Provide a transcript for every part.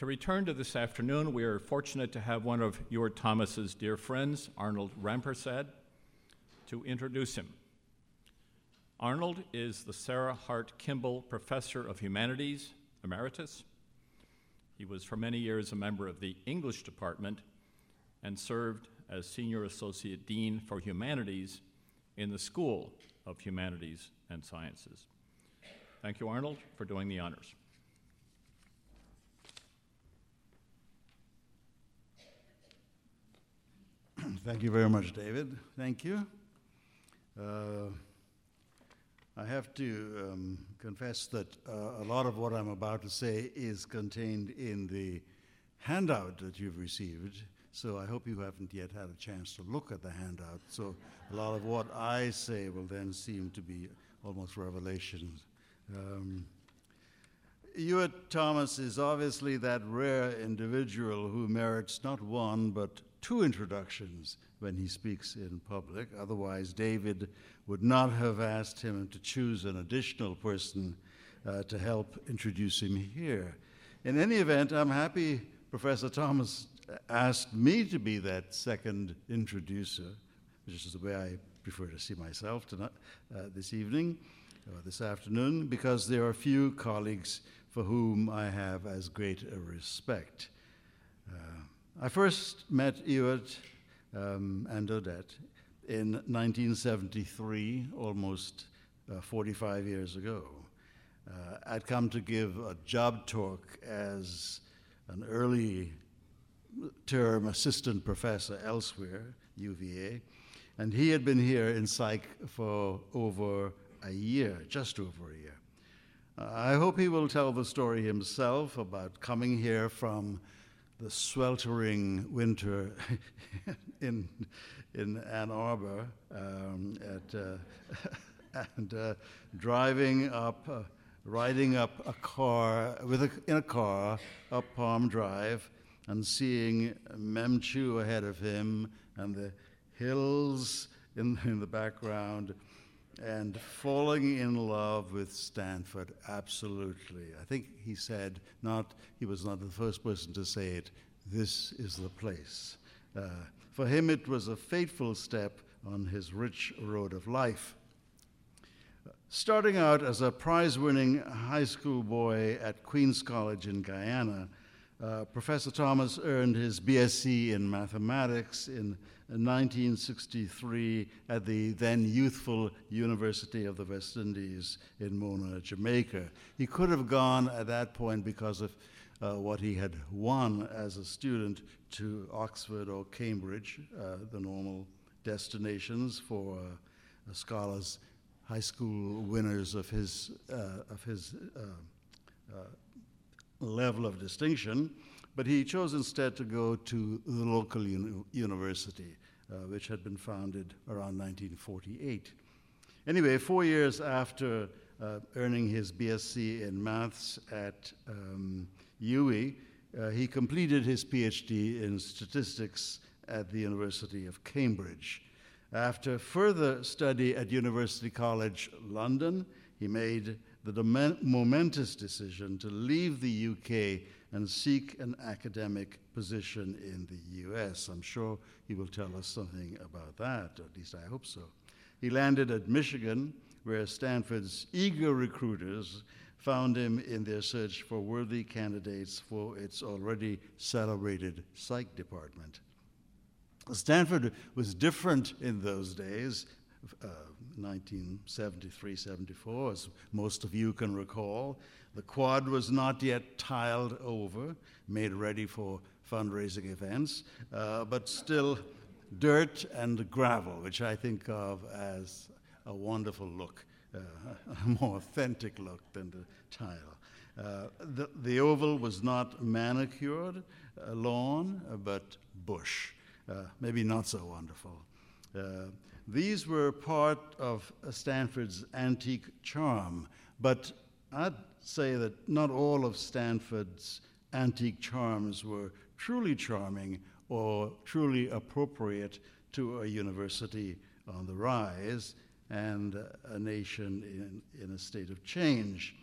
To return to this afternoon, we are fortunate to have one of Ewart Thomas's dear friends, Arnold Rampersad, to introduce him. Arnold is the Sarah Hart Kimball Professor of Humanities, Emeritus. He was for many years a member of the English Department and served as Senior Associate Dean for Humanities in the School of Humanities and Sciences. Thank you, Arnold, for doing the honors. Thank you very much, David. Thank you. Uh, I have to um, confess that uh, a lot of what I'm about to say is contained in the handout that you've received. So I hope you haven't yet had a chance to look at the handout. So a lot of what I say will then seem to be almost revelations. Um, Ewart Thomas is obviously that rare individual who merits not one but two introductions when he speaks in public. Otherwise, David would not have asked him to choose an additional person uh, to help introduce him here. In any event, I'm happy Professor Thomas asked me to be that second introducer, which is the way I prefer to see myself tonight, uh, this evening or this afternoon, because there are few colleagues for whom I have as great a respect. I first met Ewart um, and Odette in 1973, almost uh, 45 years ago. Uh, I'd come to give a job talk as an early term assistant professor elsewhere, UVA, and he had been here in psych for over a year, just over a year. Uh, I hope he will tell the story himself about coming here from the sweltering winter in, in Ann Arbor um, at, uh, and uh, driving up, uh, riding up a car, with a, in a car up Palm Drive and seeing Mem Chu ahead of him and the hills in, in the background and falling in love with Stanford, absolutely. I think he said, not, he was not the first person to say it, this is the place. Uh, for him, it was a fateful step on his rich road of life. Starting out as a prize winning high school boy at Queens College in Guyana, uh, Professor Thomas earned his BSc in mathematics in 1963 at the then youthful University of the West Indies in Mona, Jamaica. He could have gone at that point because of uh, what he had won as a student to Oxford or Cambridge, uh, the normal destinations for uh, scholars, high school winners of his, uh, of his level of distinction. But he chose instead to go to the local uni- university, uh, which had been founded around 1948. Anyway, four years after uh, earning his BSc in maths at um, UWI, uh, he completed his PhD in statistics at the University of Cambridge. After further study at University College London, he made the momentous decision to leave the UK and seek an academic position in the US. I'm sure he will tell us something about that, at least I hope so. He landed at Michigan, where Stanford's eager recruiters found him in their search for worthy candidates for its already celebrated psych department. Stanford was different in those days, uh, 1973 74, as most of you can recall. The quad was not yet tiled over, made ready for fundraising events, uh, but still dirt and gravel, which I think of as a wonderful look, uh, a more authentic look than the tile. Uh, the, the, oval was not manicured uh, lawn, but bush. Uh, maybe not so wonderful. These were part of Stanford's antique charm, but I'd say that not all of Stanford's antique charms were truly charming or truly appropriate to a university on the rise and a nation in, in a state of change.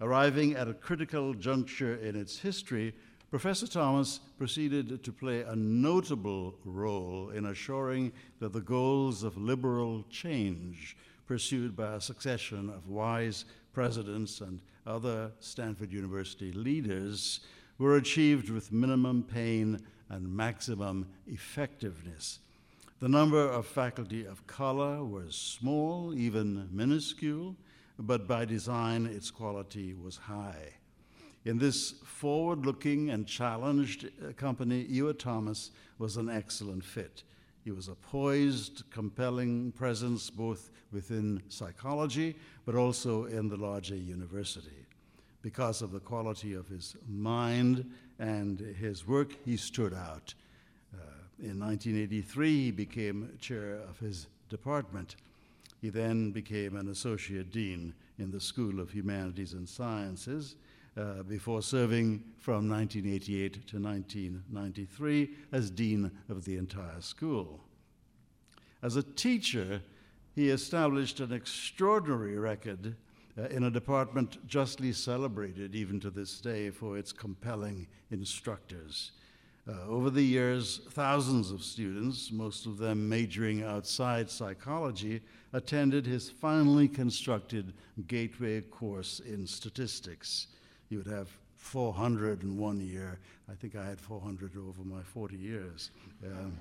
Arriving at a critical juncture in its history, Professor Thomas proceeded to play a notable role in assuring that the goals of liberal change pursued by a succession of wise presidents and other Stanford University leaders were achieved with minimum pain and maximum effectiveness. The number of faculty of color was small, even minuscule, but by design its quality was high. In this forward looking and challenged uh, company, Ewart Thomas was an excellent fit. He was a poised, compelling presence both within psychology but also in the larger university. Because of the quality of his mind and his work, he stood out. Uh, in 1983, he became chair of his department. He then became an associate dean in the School of Humanities and Sciences uh, before serving from 1988 to 1993 as dean of the entire school. As a teacher, he established an extraordinary record uh, in a department justly celebrated even to this day for its compelling instructors. Uh, over the years, thousands of students, most of them majoring outside psychology, attended his finely constructed gateway course in statistics. He would have 400 in one year. I think I had 400 over my 40 years. Um,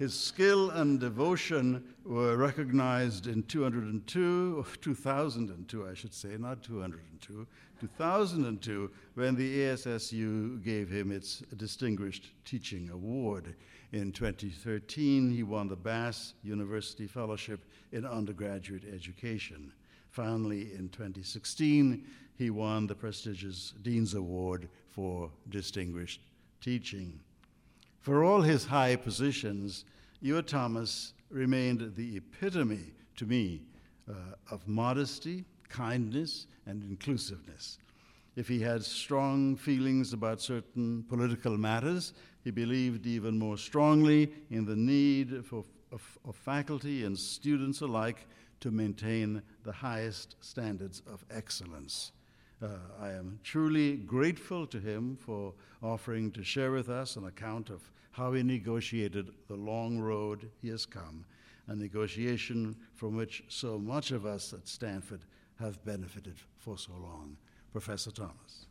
his skill and devotion were recognized in 202, 2002, I should say, not 202, 2002, when the ASSU gave him its Distinguished Teaching Award. In 2013, he won the Bass University Fellowship in Undergraduate Education. Finally, in 2016, he won the prestigious Dean's Award for Distinguished Teaching. For all his high positions, Ewart Thomas remained the epitome to me uh, of modesty, kindness, and inclusiveness. If he had strong feelings about certain political matters, he believed even more strongly in the need for, of, of faculty and students alike to maintain the highest standards of excellence. Uh, I am truly grateful to him for offering to share with us an account of how he negotiated the long road he has come, a negotiation from which so much of us at Stanford have benefited for so long. Professor Thomas.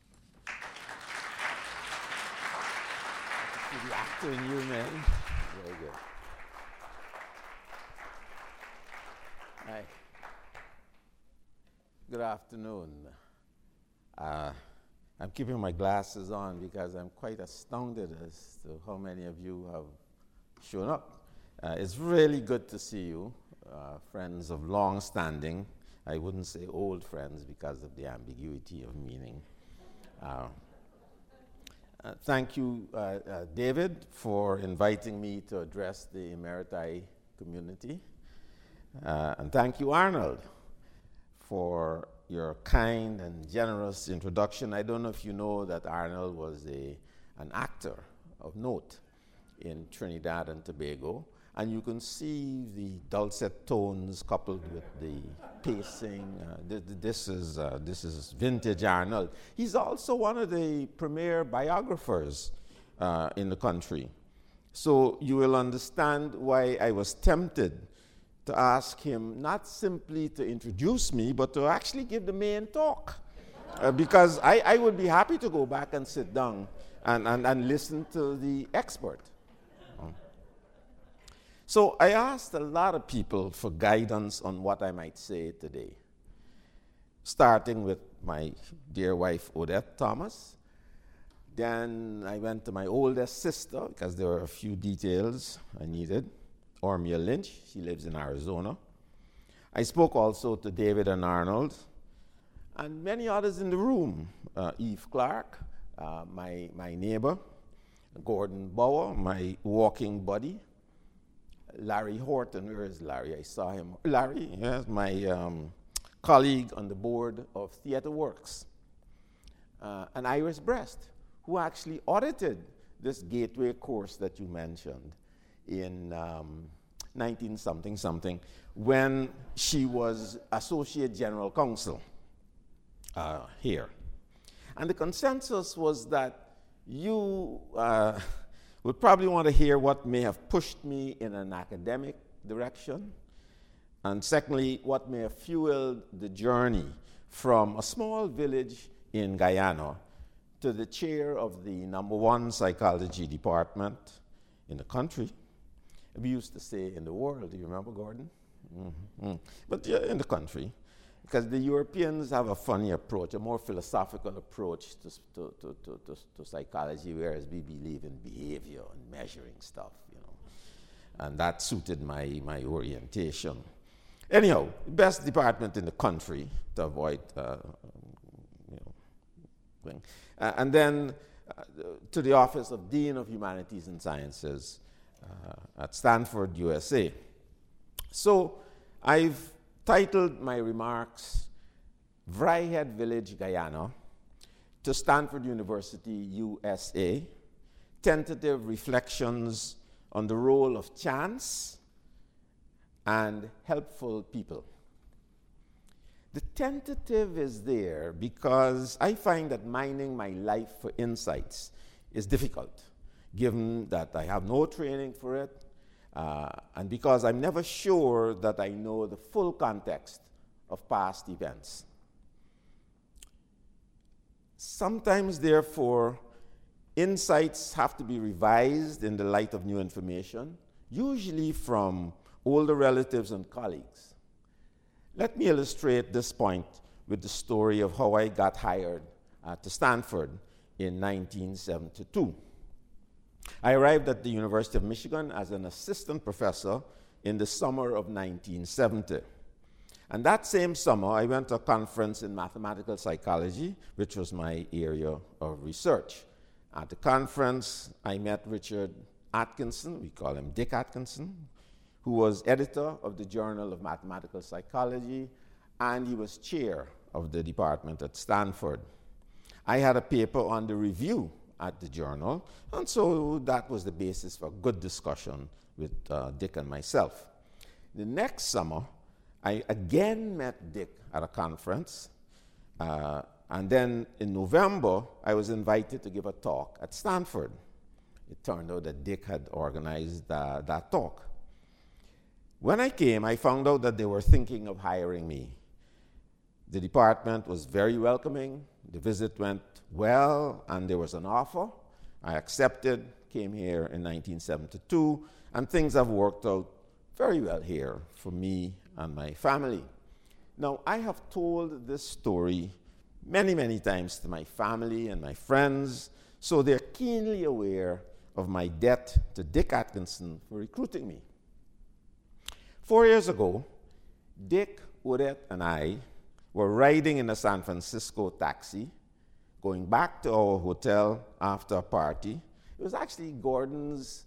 Good afternoon, you, man. Very good. Hi. Good afternoon. Uh, I'm keeping my glasses on because I'm quite astounded as to how many of you have shown up. Uh, it's really good to see you, uh, friends of long standing. I wouldn't say old friends because of the ambiguity of meaning. Uh, uh thank you, uh, David, for inviting me to address the Emeriti community. and thank you, Arnold, for your kind and generous introduction. I don't know if you know that Arnold was a, an actor of note in Trinidad and Tobago. And you can see the dulcet tones coupled with the pacing. Uh, th- th- this, is, uh, this is vintage Arnold. He's also one of the premier biographers uh, in the country. So you will understand why I was tempted to ask him not simply to introduce me, but to actually give the main talk. Uh, because I, I would be happy to go back and sit down and, and, and listen to the expert. So I asked a lot of people for guidance on what I might say today, starting with my dear wife, Odette Thomas. Then I went to my oldest sister because there were a few details I needed. Ormia Lynch. She lives in Arizona. I spoke also to David and Arnold and many others in the room. Uh, Eve Clark, uh, my, my neighbor, Gordon Bower, my walking buddy, Larry Horton. Where is Larry? I saw him. Larry, yes, my um, colleague on the board of TheatreWorks. Uh, and Iris Brest, who actually audited this gateway course that you mentioned in um, 19 something something when she was Associate General Counsel uh, here. And the consensus was that you uh, would probably want to hear what may have pushed me in an academic direction. And secondly, what may have fueled the journey from a small village in Guyana to the chair of the number one psychology department in the country. We used to say in the world, do you remember, Gordon? Mm-hmm. But yeah, in the country. Because the Europeans have a funny approach, a more philosophical approach to, to, to, to, to psychology, whereas we believe in behavior and measuring stuff, you know. And that suited my, my orientation. Anyhow, best department in the country to avoid, uh, you know, thing. Uh, and then uh, to the Office of Dean of Humanities and Sciences uh, at Stanford, USA. So I've titled my remarks Vryheid Village, Guyana, to Stanford University, USA, Tentative Reflections on the Role of Chance and Helpful People. The tentative is there because I find that mining my life for insights is difficult, given that I have no training for it, uh, and because I'm never sure that I know the full context of past events. Sometimes, therefore, insights have to be revised in the light of new information, usually from older relatives and colleagues. Let me illustrate this point with the story of how I got hired uh, to Stanford in 1972. I arrived at the University of Michigan as an assistant professor in the summer of 1970. And that same summer, I went to a conference in mathematical psychology, which was my area of research. At the conference, I met Richard Atkinson, we call him Dick Atkinson, who was editor of the Journal of Mathematical Psychology, and he was chair of the department at Stanford. I had a paper on the review at the journal, and so that was the basis for good discussion with uh, Dick and myself. The next summer, I again met Dick at a conference, uh, and then in November, I was invited to give a talk at Stanford. It turned out that Dick had organized uh, that talk. When I came, I found out that they were thinking of hiring me. The department was very welcoming. The visit went well, and there was an offer. I accepted, came here in 1972, and things have worked out very well here for me and my family. Now, I have told this story many, many times to my family and my friends, so they're keenly aware of my debt to Dick Atkinson for recruiting me. Four years ago, Dick, Odette, and I were riding in a San Francisco taxi, going back to our hotel after a party. It was actually Gordon's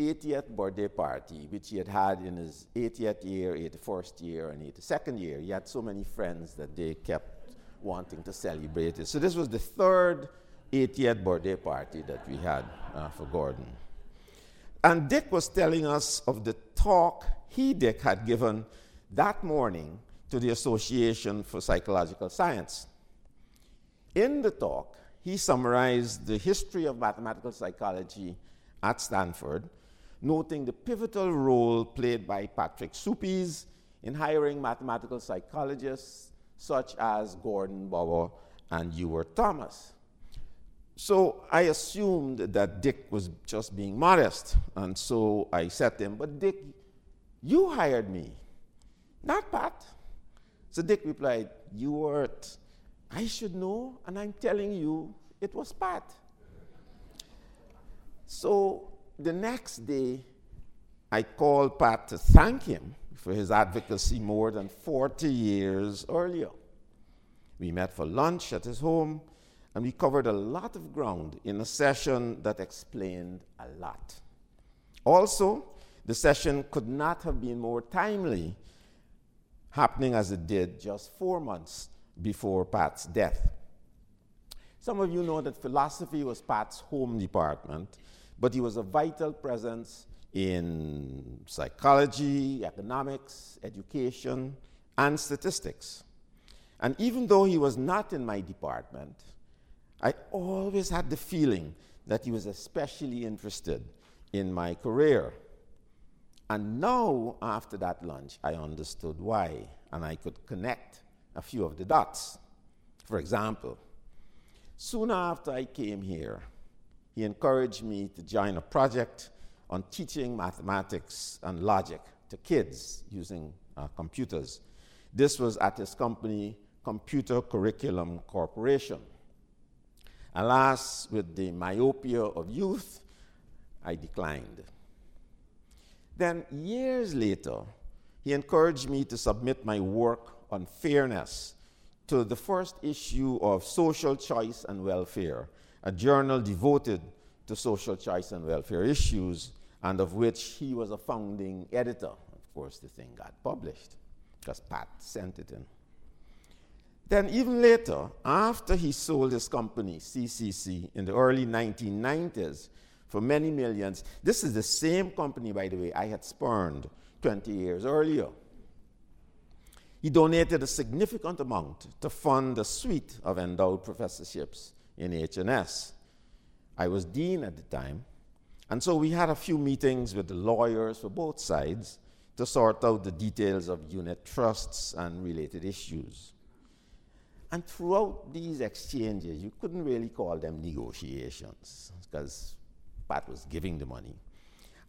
80th birthday party, which he had had in his 80th year, 81st year, and 82nd year. He had so many friends that they kept wanting to celebrate it. So this was the third 80th birthday party that we had uh, for Gordon. And Dick was telling us of the talk he, Dick, had given that morning to the Association for Psychological Science. In the talk, he summarized the history of mathematical psychology at Stanford, noting the pivotal role played by Patrick Suppes in hiring mathematical psychologists such as Gordon Bower and Ewart Thomas. So I assumed that Dick was just being modest, and so I said to him, But Dick, you hired me, not Pat. So Dick replied, weren't. I should know, and I'm telling you, it was Pat. So the next day, I called Pat to thank him for his advocacy more than 40 years earlier. We met for lunch at his home, and we covered a lot of ground in a session that explained a lot. Also, the session could not have been more timely, happening as it did just four months before Pat's death. Some of you know that philosophy was Pat's home department, but he was a vital presence in psychology, economics, education, and statistics. And even though he was not in my department, I always had the feeling that he was especially interested in my career. And now, after that lunch, I understood why, and I could connect a few of the dots. For example, soon after I came here, he encouraged me to join a project on teaching mathematics and logic to kids using uh, computers. This was at his company, Computer Curriculum Corporation. Alas, with the myopia of youth, I declined. Then, years later, he encouraged me to submit my work on fairness to the first issue of Social Choice and Welfare, a journal devoted to social choice and welfare issues, and of which he was a founding editor. Of course, the thing got published because Pat sent it in. Then, even later, after he sold his company, CCC, in the early 1990s for many millions, this is the same company, by the way, I had spurned 20 years earlier. He donated a significant amount to fund a suite of endowed professorships in H&S. I was dean at the time, and so we had a few meetings with the lawyers for both sides to sort out the details of unit trusts and related issues. And throughout these exchanges, you couldn't really call them negotiations because Pat was giving the money.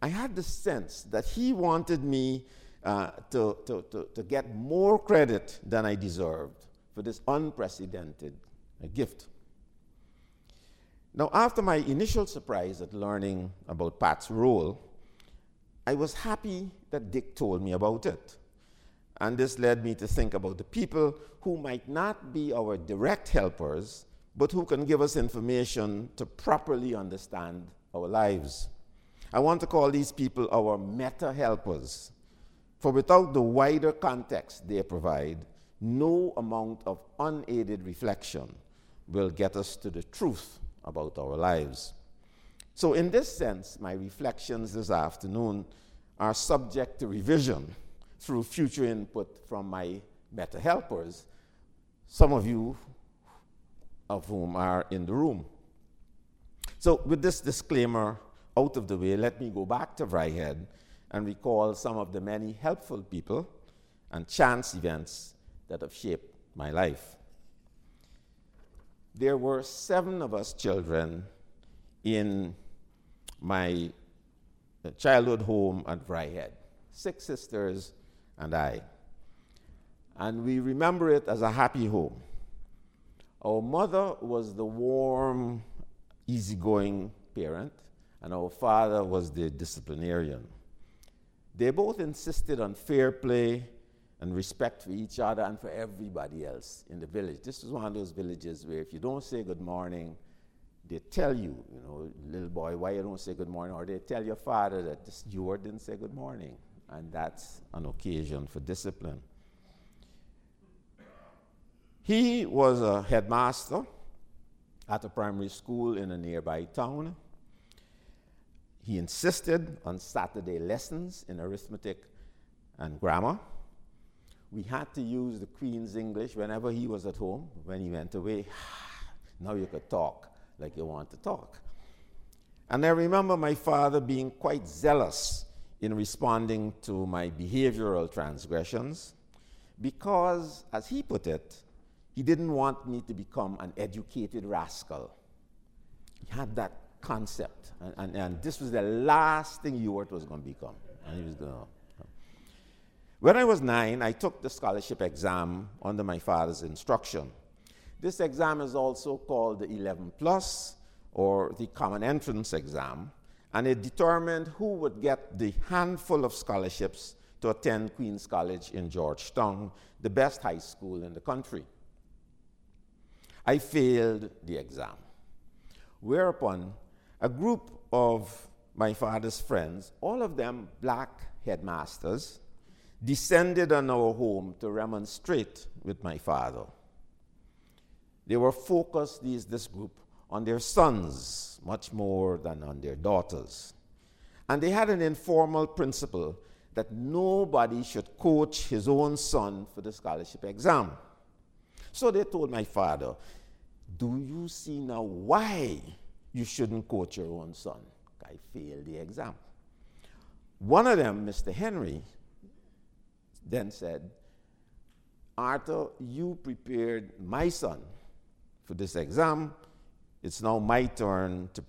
I had the sense that he wanted me uh, to, to, to, to, get more credit than I deserved for this unprecedented uh, gift. Now, after my initial surprise at learning about Pat's role, I was happy that Dick told me about it. And this led me to think about the people who might not be our direct helpers, but who can give us information to properly understand our lives. I want to call these people our meta helpers, for without the wider context they provide, no amount of unaided reflection will get us to the truth about our lives. So, in this sense, my reflections this afternoon are subject to revision through future input from my meta helpers, some of you of whom are in the room. So, with this disclaimer out of the way, let me go back to Vryheid and recall some of the many helpful people and chance events that have shaped my life. There were seven of us children in my uh, childhood home at Vryheid, six sisters and I. And we remember it as a happy home. Our mother was the warm, easygoing parent, and our father was the disciplinarian. They both insisted on fair play and respect for each other and for everybody else in the village. This was one of those villages where if you don't say good morning, they tell you, you know, little boy, why you don't say good morning, or they tell your father that this, you didn't say good morning and that's an occasion for discipline. He was a headmaster at a primary school in a nearby town. He insisted on Saturday lessons in arithmetic and grammar. We had to use the Queen's English whenever he was at home. When he went away, now you could talk like you want to talk. And I remember my father being quite zealous in responding to my behavioral transgressions because, as he put it, he didn't want me to become an educated rascal. He had that concept, and, and, and this was the last thing Ewart was going to become. And he was going to. When I was nine, I took the scholarship exam under my father's instruction. This exam is also called the 11 plus or the common entrance exam and it determined who would get the handful of scholarships to attend Queen's College in Georgetown, the best high school in the country. I failed the exam, whereupon a group of my father's friends, all of them black headmasters, descended on our home to remonstrate with my father. They were focused, these, this group, on their sons much more than on their daughters. And they had an informal principle that nobody should coach his own son for the scholarship exam. So they told my father, Do you see now why you shouldn't coach your own son? I failed the exam. One of them, Mr. Henry, then said, Arthur, you prepared my son for this exam. It's now my turn to,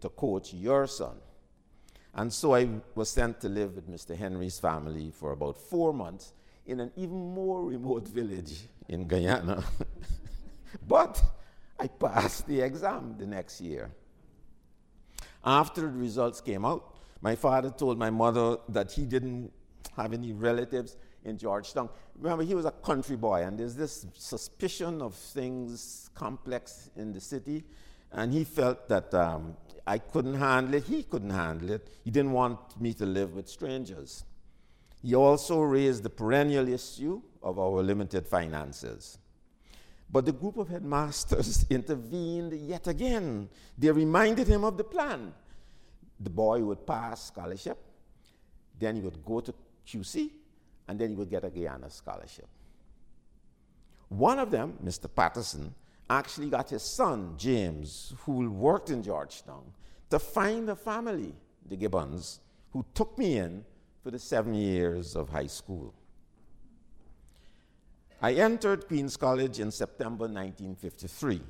to coach your son. And so I was sent to live with Mr. Henry's family for about four months in an even more remote village in Guyana. but I passed the exam the next year. After the results came out, my father told my mother that he didn't have any relatives in Georgetown. Remember, he was a country boy, and there's this suspicion of things complex in the city, and he felt that um, I couldn't handle it, he couldn't handle it. He didn't want me to live with strangers. He also raised the perennial issue of our limited finances. But the group of headmasters intervened yet again. They reminded him of the plan. The boy would pass scholarship, then he would go to QC, and then he would get a Guyana scholarship. One of them, Mr. Patterson, actually got his son, James, who worked in Georgetown, to find a family, the Gibbons, who took me in for the seven years of high school. I entered Queens College in September 1953,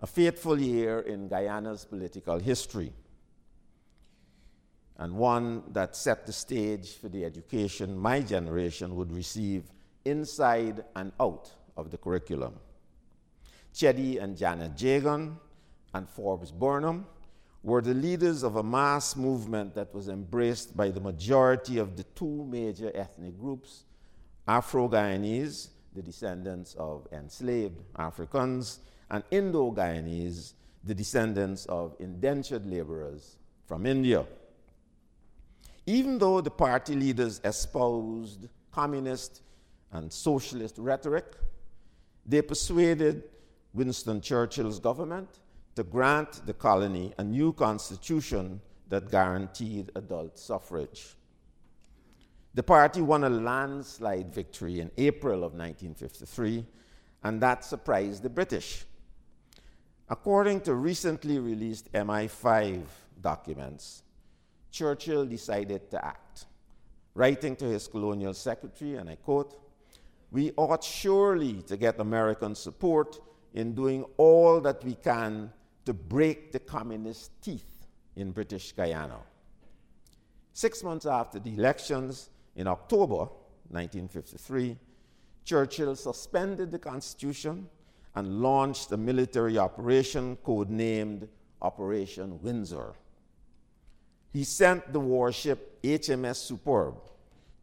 a fateful year in Guyana's political history, and one that set the stage for the education my generation would receive inside and out of the curriculum. Cheddi and Janet Jagan and Forbes Burnham were the leaders of a mass movement that was embraced by the majority of the two major ethnic groups Afro Guyanese the descendants of enslaved Africans, and Indo Guyanese, the descendants of indentured laborers from India. Even though the party leaders espoused communist and socialist rhetoric, they persuaded Winston Churchill's government to grant the colony a new constitution that guaranteed adult suffrage. The party won a landslide victory in April of 1953, and that surprised the British. According to recently released MI5 documents, Churchill decided to act, writing to his colonial secretary, and I quote, We ought surely to get American support in doing all that we can to break the communist teeth in British Guyana. Six months after the elections, in October 1953, Churchill suspended the Constitution and launched a military operation codenamed Operation Windsor. He sent the warship HMS Superb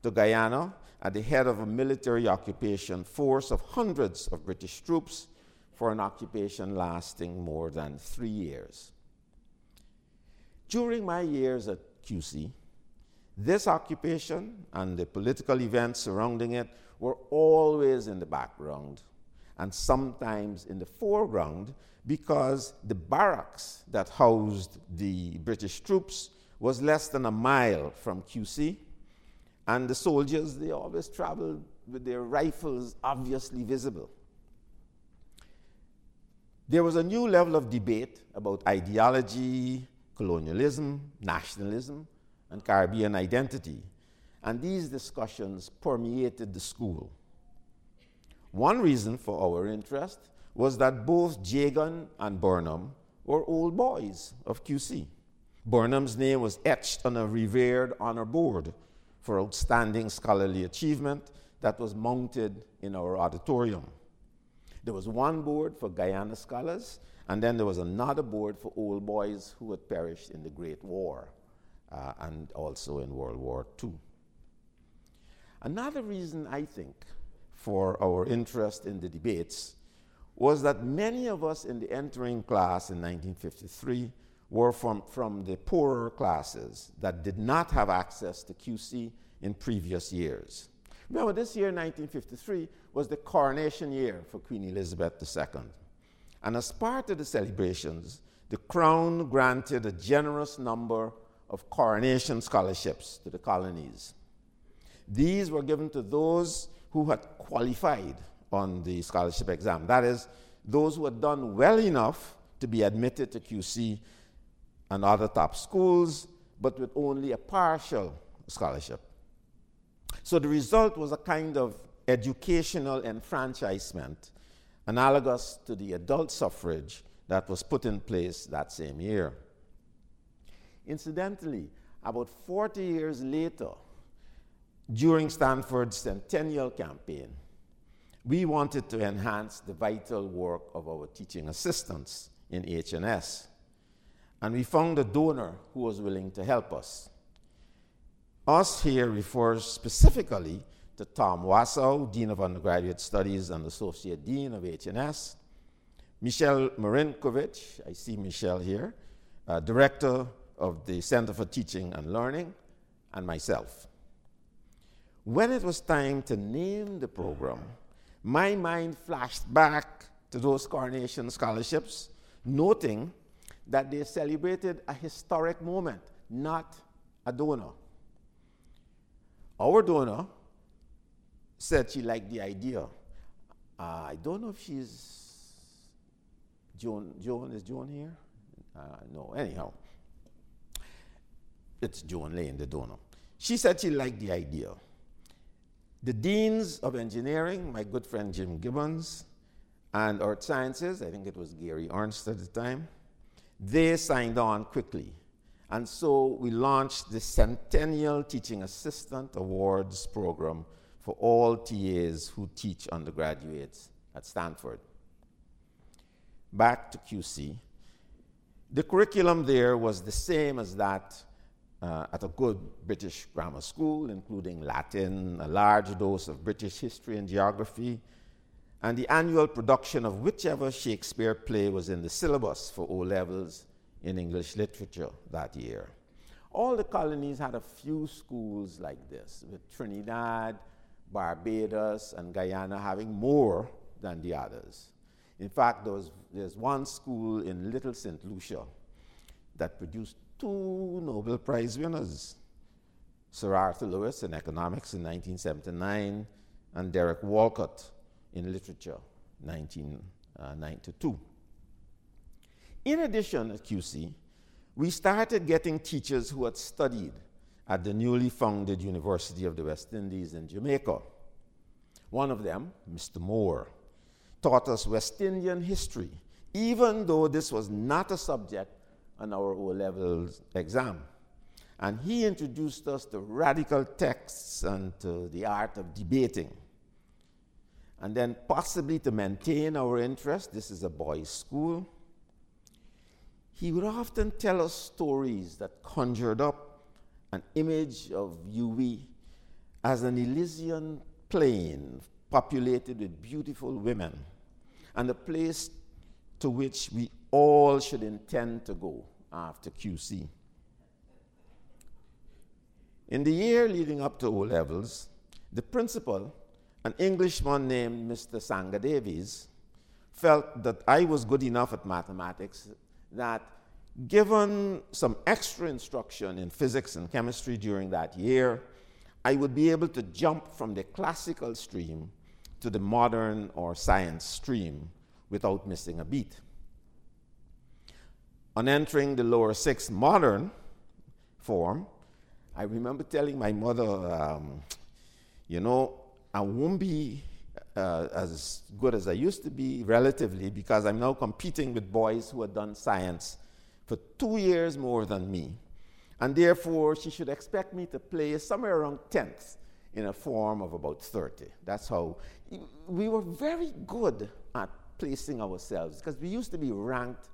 to Guyana at the head of a military occupation force of hundreds of British troops for an occupation lasting more than three years. During my years at QC, this occupation and the political events surrounding it were always in the background and sometimes in the foreground because the barracks that housed the British troops was less than a mile from QC, and the soldiers, they always traveled with their rifles obviously visible. There was a new level of debate about ideology, colonialism, nationalism, and Caribbean identity, and these discussions permeated the school. One reason for our interest was that both Jagan and Burnham were old boys of QC. Burnham's name was etched on a revered honor board for outstanding scholarly achievement that was mounted in our auditorium. There was one board for Guyana scholars, and then there was another board for old boys who had perished in the Great War uh, and also in World War II. Another reason, I think, for our interest in the debates was that many of us in the entering class in 1953 were from, from the poorer classes that did not have access to QC in previous years. Remember, this year, 1953, was the coronation year for Queen Elizabeth II. And as part of the celebrations, the Crown granted a generous number of coronation scholarships to the colonies. These were given to those who had qualified on the scholarship exam. That is, those who had done well enough to be admitted to QC and other top schools, but with only a partial scholarship. So the result was a kind of educational enfranchisement analogous to the adult suffrage that was put in place that same year. Incidentally, about 40 years later, during Stanford's centennial campaign, we wanted to enhance the vital work of our teaching assistants in H&S. And we found a donor who was willing to help us. Us here refers specifically to Tom Wasow, Dean of Undergraduate Studies and Associate Dean of H&S, Michele Marincovich, I see Michele here, uh, Director of the Center for Teaching and Learning, and myself. When it was time to name the program, my mind flashed back to those coronation scholarships, noting that they celebrated a historic moment, not a donor. Our donor said she liked the idea. Uh, I don't know if she's Joan. Joan is Joan here? Uh, no. Anyhow, it's Joan Lane, the donor. She said she liked the idea. The deans of engineering, my good friend Jim Gibbons, and earth sciences, I think it was Gary Ernst at the time, they signed on quickly. And so we launched the Centennial Teaching Assistant Awards program for all TAs who teach undergraduates at Stanford. Back to QC. The curriculum there was the same as that uh, at a good British grammar school, including Latin, a large dose of British history and geography, and the annual production of whichever Shakespeare play was in the syllabus for O levels in English literature that year. All the colonies had a few schools like this, with Trinidad, Barbados, and Guyana having more than the others. In fact, there was, there's one school in Little St. Lucia that produced two Nobel Prize winners Sir Arthur Lewis in economics in 1979 and Derek Walcott in literature 1992. Uh, in addition at QC, we started getting teachers who had studied at the newly founded University of the West Indies in Jamaica. One of them, Mr. Moore, taught us West Indian history, even though this was not a subject on our O levels exam. And he introduced us to radical texts and to the art of debating. And then, possibly to maintain our interest, this is a boys' school, he would often tell us stories that conjured up an image of UWI as an Elysian plain populated with beautiful women and a place to which we all should intend to go after QC. In the year leading up to O levels, the principal, an Englishman named Mr. Sanga Davies, felt that I was good enough at mathematics that given some extra instruction in physics and chemistry during that year, I would be able to jump from the classical stream to the modern or science stream without missing a beat. On entering the lower six modern form, I remember telling my mother, um, you know, I won't be uh, as good as I used to be relatively because I'm now competing with boys who had done science for two years more than me. And therefore, she should expect me to play somewhere around 10th in a form of about 30. That's how we were very good at placing ourselves because we used to be ranked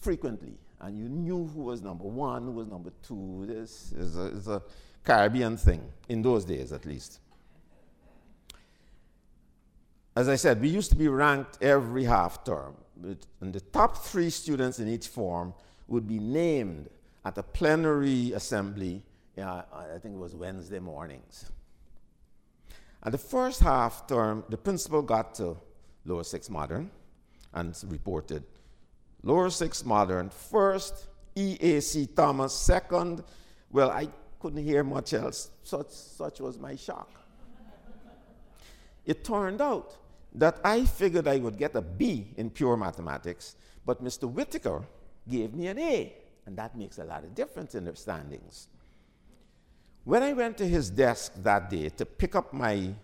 frequently, and you knew who was number one, who was number two. This is a, a Caribbean thing, in those days at least. As I said, we used to be ranked every half term, and the top three students in each form would be named at a plenary assembly, uh, I think it was Wednesday mornings. At the first half term, the principal got to lower six modern and reported lower six modern first, EAC Thomas second. Well, I couldn't hear much else. Such, such was my shock. it turned out that I figured I would get a B in pure mathematics, but Mr. Whitaker gave me an A, and that makes a lot of difference in their standings. When I went to his desk that day to pick up my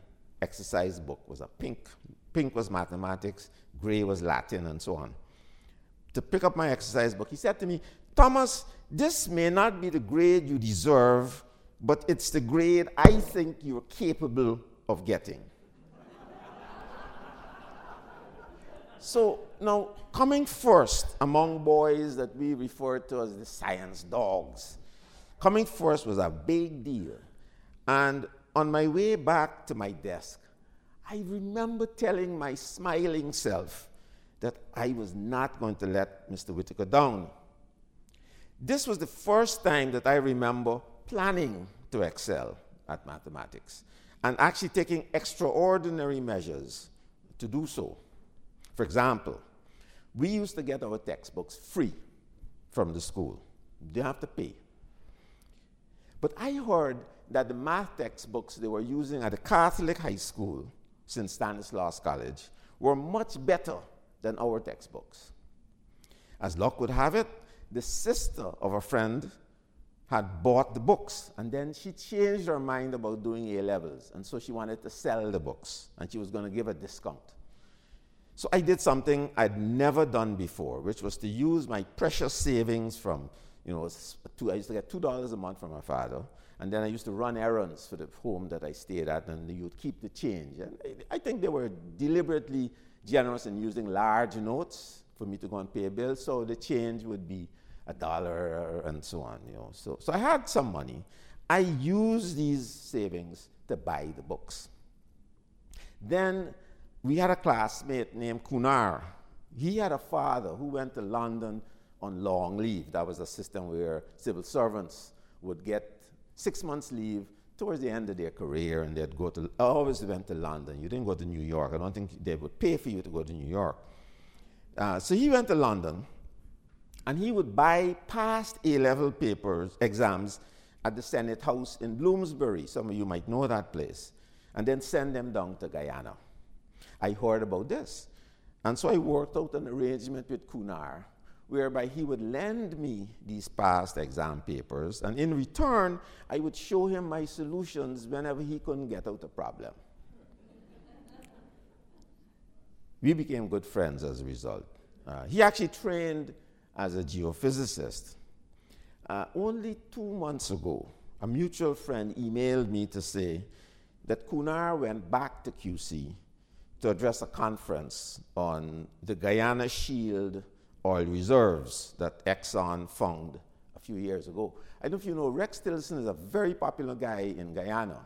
exercise book, was a pink. Pink was mathematics, gray was Latin, and so on. To pick up my exercise book, he said to me, Thomas, this may not be the grade you deserve, but it's the grade I think you're capable of getting. so now, coming first among boys that we refer to as the science dogs, coming first was a big deal. And on my way back to my desk, I remember telling my smiling self that I was not going to let Mr. Whitaker down. This was the first time that I remember planning to excel at mathematics and actually taking extraordinary measures to do so. For example, we used to get our textbooks free from the school. You didn't have to pay. But I heard that the math textbooks they were using at the Catholic high school, St. Stanislaus College, were much better than our textbooks. As luck would have it, the sister of a friend had bought the books, and then she changed her mind about doing A levels, and so she wanted to sell the books, and she was going to give a discount. So I did something I'd never done before, which was to use my precious savings from, you know, two, I used to get $2 a month from my father, and then I used to run errands for the home that I stayed at, and you'd keep the change. And I think they were deliberately generous in using large notes for me to go and pay a bill. so the change would be a dollar and so on. You know. so, so I had some money. I used these savings to buy the books. Then we had a classmate named Kunar. He had a father who went to London on long leave. That was a system where civil servants would get six months leave towards the end of their career and they'd go to, I always went to London. You didn't go to New York. I don't think they would pay for you to go to New York. Uh, so he went to London and he would buy past A level papers, exams at the Senate House in Bloomsbury. Some of you might know that place. And then send them down to Guyana. I heard about this. And so I worked out an arrangement with Kunar whereby he would lend me these past exam papers, and in return, I would show him my solutions whenever he couldn't get out a problem. we became good friends as a result. Uh, he actually trained as a geophysicist. Uh, only two months ago, a mutual friend emailed me to say that Kunar went back to QC to address a conference on the Guyana Shield oil reserves that Exxon found a few years ago. I don't know if you know, Rex Tillerson is a very popular guy in Guyana.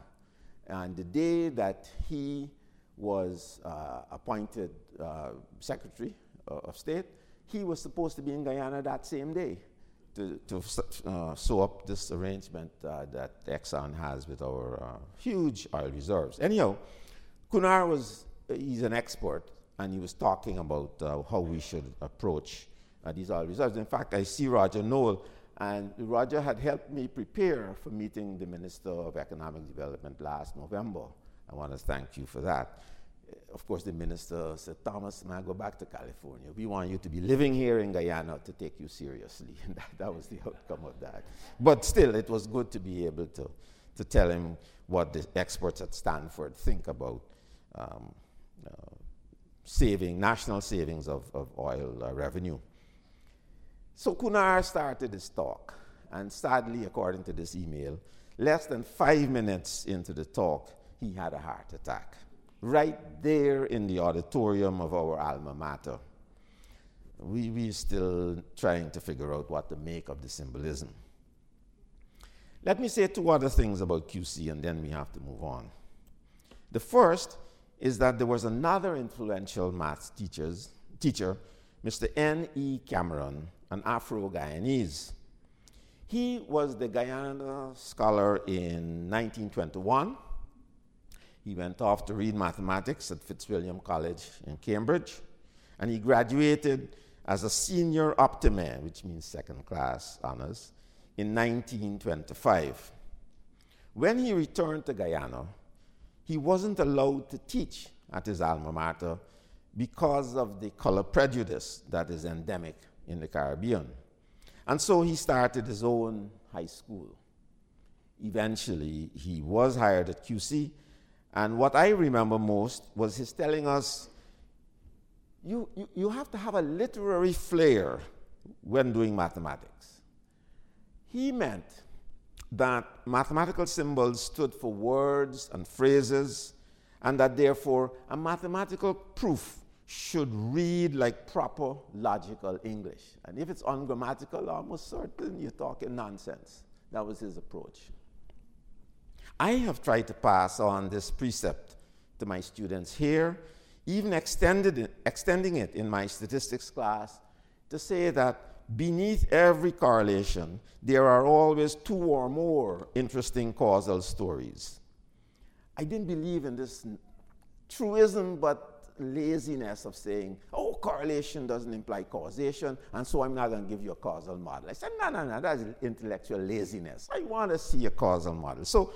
And the day that he was uh, appointed uh, Secretary of State, he was supposed to be in Guyana that same day to, to uh, sew up this arrangement uh, that Exxon has with our uh, huge oil reserves. Anyhow, Kunar was, he's an expert, and he was talking about uh, how we should approach uh, these oil reserves. In fact, I see Roger Noel, and Roger had helped me prepare for meeting the Minister of Economic Development last November. I want to thank you for that of course, the minister said, Thomas, man, go back to California. We want you to be living here in Guyana to take you seriously. And that, that was the outcome of that. But still, it was good to be able to, to tell him what the experts at Stanford think about um, uh, saving, national savings of, of oil uh, revenue. So Kunar started his talk. And sadly, according to this email, less than five minutes into the talk, he had a heart attack right there in the auditorium of our alma mater. We, we're still trying to figure out what to make of the symbolism. Let me say two other things about QC and then we have to move on. The first is that there was another influential math teachers, teacher, Mr. N.E. Cameron, an Afro Guyanese. He was the Guyana scholar in 1921 he went off to read mathematics at Fitzwilliam College in Cambridge, and he graduated as a senior optime, which means second class honors, in 1925. When he returned to Guyana, he wasn't allowed to teach at his alma mater because of the color prejudice that is endemic in the Caribbean. And so he started his own high school. Eventually, he was hired at QC, and what I remember most was his telling us you, you, you have to have a literary flair when doing mathematics. He meant that mathematical symbols stood for words and phrases, and that therefore a mathematical proof should read like proper logical English. And if it's ungrammatical, almost certain you're talking nonsense. That was his approach. I have tried to pass on this precept to my students here, even extended it, extending it in my statistics class to say that beneath every correlation, there are always two or more interesting causal stories. I didn't believe in this truism, but laziness of saying, oh, correlation doesn't imply causation, and so I'm not going to give you a causal model. I said, no, no, no, that's intellectual laziness. I want to see a causal model. So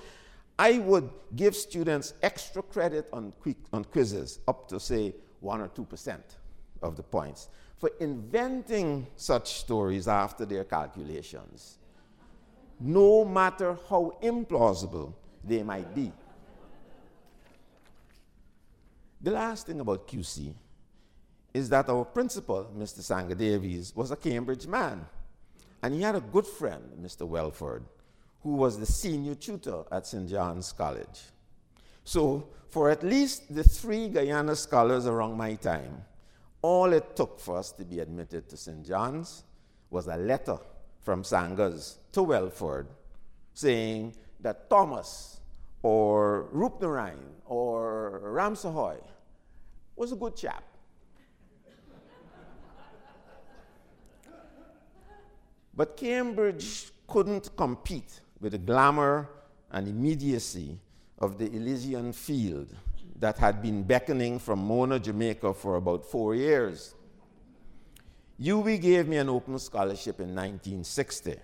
I would give students extra credit on, quick, on quizzes, up to, say, 1 or 2% of the points, for inventing such stories after their calculations, no matter how implausible they might be. The last thing about QC is that our principal, Mr. Sanger Davies, was a Cambridge man. And he had a good friend, Mr. Welford, who was the senior tutor at St. John's College. So, for at least the three Guyana scholars around my time, all it took for us to be admitted to St. John's was a letter from Sangers to Welford saying that Thomas or Roopnaraine or Ramsahoy was a good chap. but Cambridge couldn't compete with the glamour and immediacy of the Elysian field that had been beckoning from Mona, Jamaica for about four years. UWI gave me an open scholarship in 1960,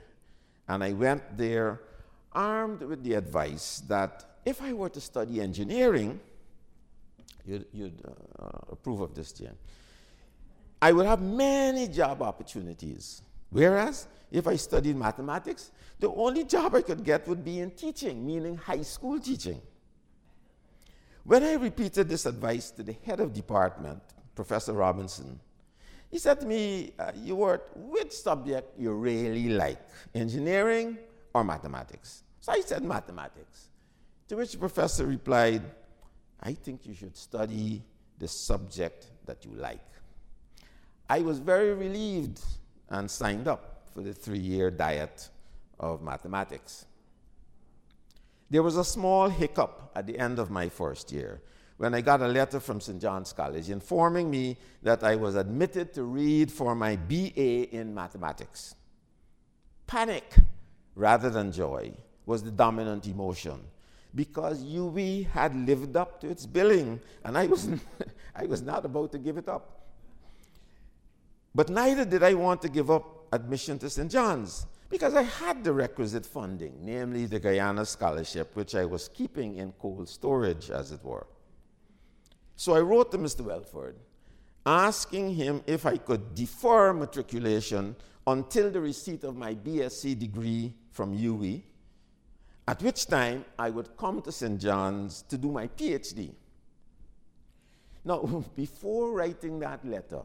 and I went there armed with the advice that if I were to study engineering, you'd, you'd uh, approve of this, Jan, I would have many job opportunities. Whereas, if I studied mathematics, the only job I could get would be in teaching, meaning high school teaching. When I repeated this advice to the head of department, Professor Robinson, he said to me, uh, Ewart, which subject you really like, engineering or mathematics? So I said mathematics. To which the professor replied, I think you should study the subject that you like. I was very relieved and signed up for the three year diet of mathematics. There was a small hiccup at the end of my first year when I got a letter from St. John's College informing me that I was admitted to read for my BA in mathematics. Panic rather than joy was the dominant emotion because UWI had lived up to its billing, and I was, I was not about to give it up. But neither did I want to give up admission to St. John's because I had the requisite funding, namely the Guyana Scholarship, which I was keeping in cold storage, as it were. So I wrote to Mr. Welford asking him if I could defer matriculation until the receipt of my BSc degree from UWI at which time I would come to St. John's to do my PhD. Now, before writing that letter,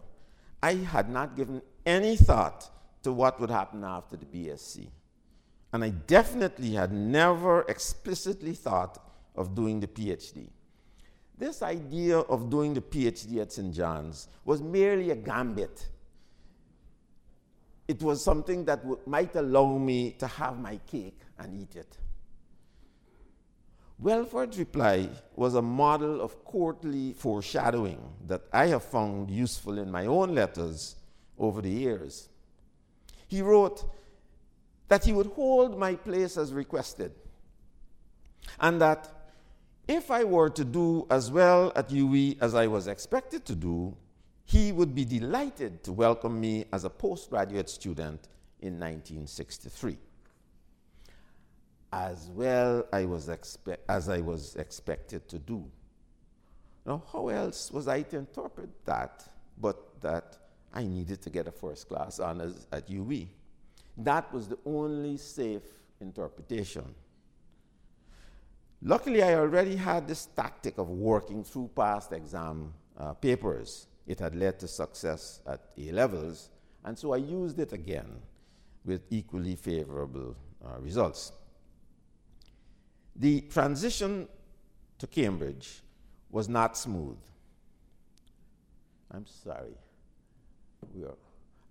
I had not given any thought to what would happen after the BSc. And I definitely had never explicitly thought of doing the PhD. This idea of doing the PhD at St. John's was merely a gambit. It was something that w- might allow me to have my cake and eat it. Welford's reply was a model of courtly foreshadowing that I have found useful in my own letters over the years. He wrote that he would hold my place as requested, and that if I were to do as well at UWI as I was expected to do, he would be delighted to welcome me as a postgraduate student in 1963 as well I was expe- as I was expected to do. Now, how else was I to interpret that but that I needed to get a first class honors at UWI? That was the only safe interpretation. Luckily, I already had this tactic of working through past exam uh, papers. It had led to success at A levels, and so I used it again with equally favorable uh, results. The transition to Cambridge was not smooth. I'm sorry. We are,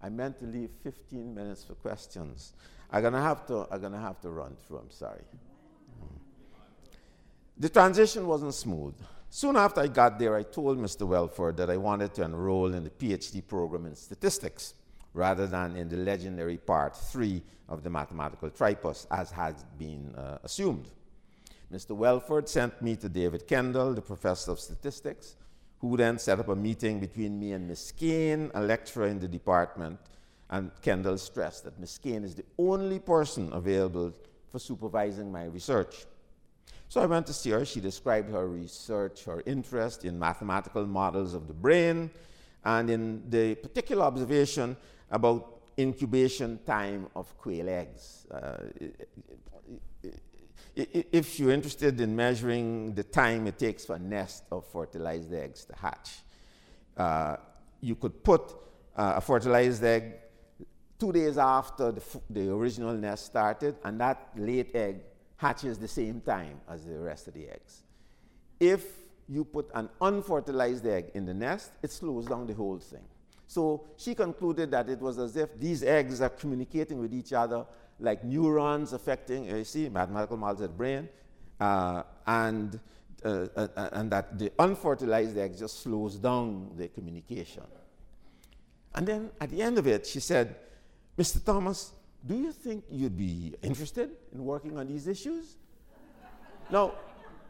I meant to leave 15 minutes for questions. I'm gonna have to. I'm gonna have to run through. I'm sorry. The transition wasn't smooth. Soon after I got there, I told Mr. Welford that I wanted to enroll in the PhD program in statistics rather than in the legendary part three of the mathematical tripos, as has been uh, assumed. Mr. Welford sent me to David Kendall, the professor of statistics, who then set up a meeting between me and Miss Kane, a lecturer in the department. And Kendall stressed that Miss Kane is the only person available for supervising my research. So I went to see her. She described her research, her interest in mathematical models of the brain, and in the particular observation about incubation time of quail eggs. Uh, if you're interested in measuring the time it takes for a nest of fertilized eggs to hatch, uh, you could put uh, a fertilized egg two days after the, the original nest started, and that late egg hatches the same time as the rest of the eggs. If you put an unfertilized egg in the nest, it slows down the whole thing. So she concluded that it was as if these eggs are communicating with each other like neurons affecting, you see, mathematical models of the brain, uh, and, uh, uh, and that the unfertilized egg just slows down the communication. And then at the end of it, she said, Mr. Thomas, do you think you'd be interested in working on these issues? now,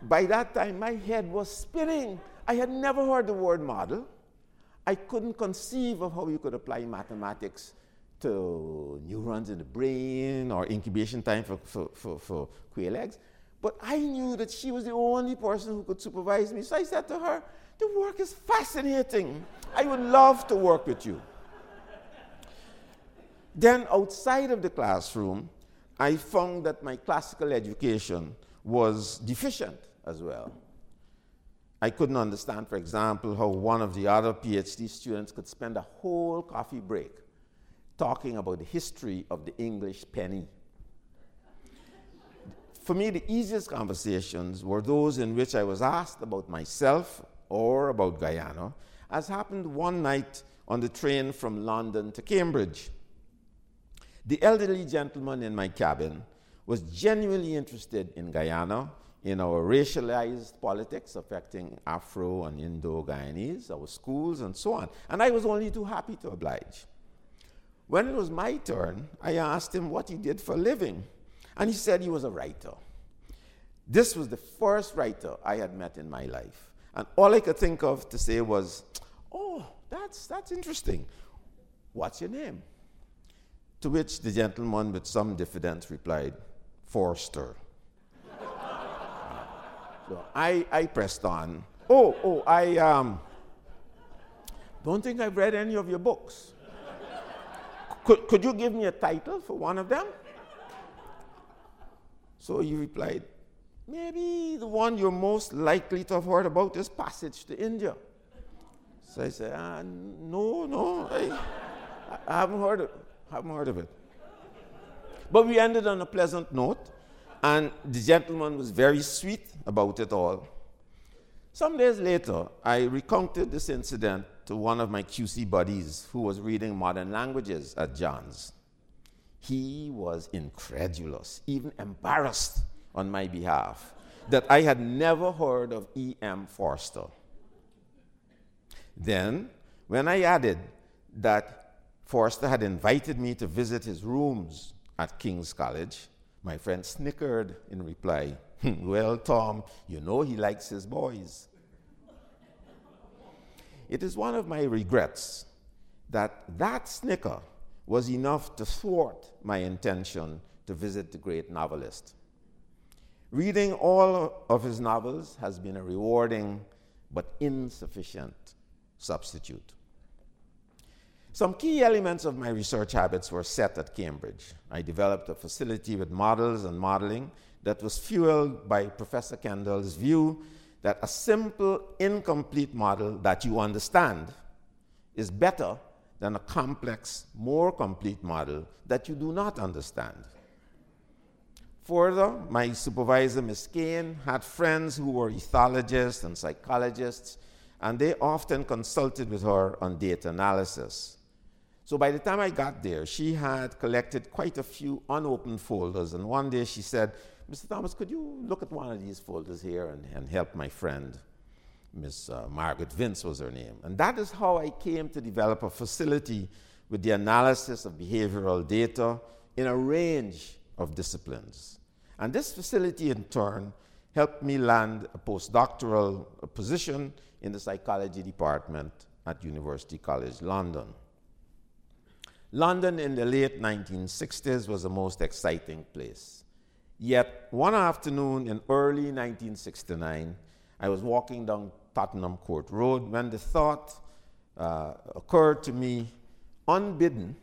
by that time, my head was spinning. I had never heard the word model. I couldn't conceive of how you could apply mathematics to neurons in the brain or incubation time for, for, for, for quail eggs. But I knew that she was the only person who could supervise me. So I said to her, The work is fascinating. I would love to work with you. Then, outside of the classroom, I found that my classical education was deficient as well. I couldn't understand, for example, how one of the other PhD students could spend a whole coffee break talking about the history of the English penny. For me, the easiest conversations were those in which I was asked about myself or about Guyana, as happened one night on the train from London to Cambridge. The elderly gentleman in my cabin was genuinely interested in Guyana, in our racialized politics affecting Afro and Indo Guyanese, our schools, and so on. And I was only too happy to oblige. When it was my turn, I asked him what he did for a living. And he said he was a writer. This was the first writer I had met in my life. And all I could think of to say was, Oh, that's, that's interesting. What's your name? To which the gentleman with some diffidence replied, Forster. so I, I pressed on. Oh, oh, I um, don't think I've read any of your books. Could, could you give me a title for one of them? So he replied, Maybe the one you're most likely to have heard about is Passage to India. So I said, ah, No, no, I, I haven't heard of haven't heard of it. But we ended on a pleasant note, and the gentleman was very sweet about it all. Some days later, I recounted this incident to one of my QC buddies who was reading modern languages at Johns. He was incredulous, even embarrassed on my behalf, that I had never heard of E.M. Forster. Then, when I added that Forster had invited me to visit his rooms at King's College. My friend snickered in reply, Well, Tom, you know he likes his boys. It is one of my regrets that that snicker was enough to thwart my intention to visit the great novelist. Reading all of his novels has been a rewarding but insufficient substitute. Some key elements of my research habits were set at Cambridge. I developed a facility with models and modeling that was fueled by Professor Kendall's view that a simple, incomplete model that you understand is better than a complex, more complete model that you do not understand. Further, my supervisor, Ms. Kane, had friends who were ethologists and psychologists, and they often consulted with her on data analysis. So by the time I got there, she had collected quite a few unopened folders, and one day she said, Mr. Thomas, could you look at one of these folders here and, and help my friend? Miss uh, Margaret Vince was her name. And that is how I came to develop a facility with the analysis of behavioral data in a range of disciplines. And this facility, in turn, helped me land a postdoctoral position in the psychology department at University College London. London in the late 1960s was the most exciting place. Yet, one afternoon in early 1969, I was walking down Tottenham Court Road when the thought uh, occurred to me, unbidden,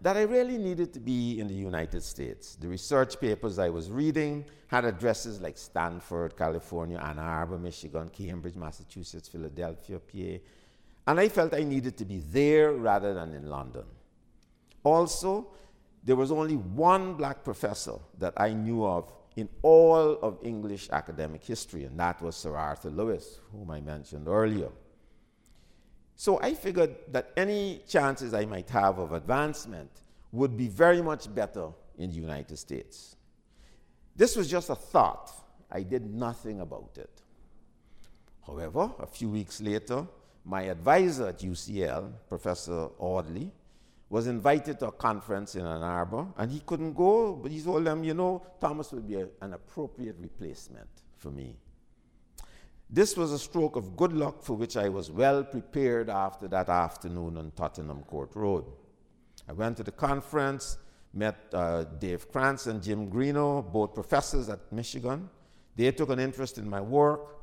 that I really needed to be in the United States. The research papers I was reading had addresses like Stanford, California, Ann Arbor, Michigan, Cambridge, Massachusetts, Philadelphia, PA, and I felt I needed to be there rather than in London. Also, there was only one black professor that I knew of in all of English academic history, and that was Sir Arthur Lewis, whom I mentioned earlier. So I figured that any chances I might have of advancement would be very much better in the United States. This was just a thought. I did nothing about it. However, a few weeks later, my advisor at UCL, Professor Audley, was invited to a conference in Ann Arbor, and he couldn't go, but he told them, you know, Thomas would be a, an appropriate replacement for me. This was a stroke of good luck for which I was well prepared after that afternoon on Tottenham Court Road. I went to the conference, met uh, Dave Krantz and Jim Greeno, both professors at Michigan. They took an interest in my work.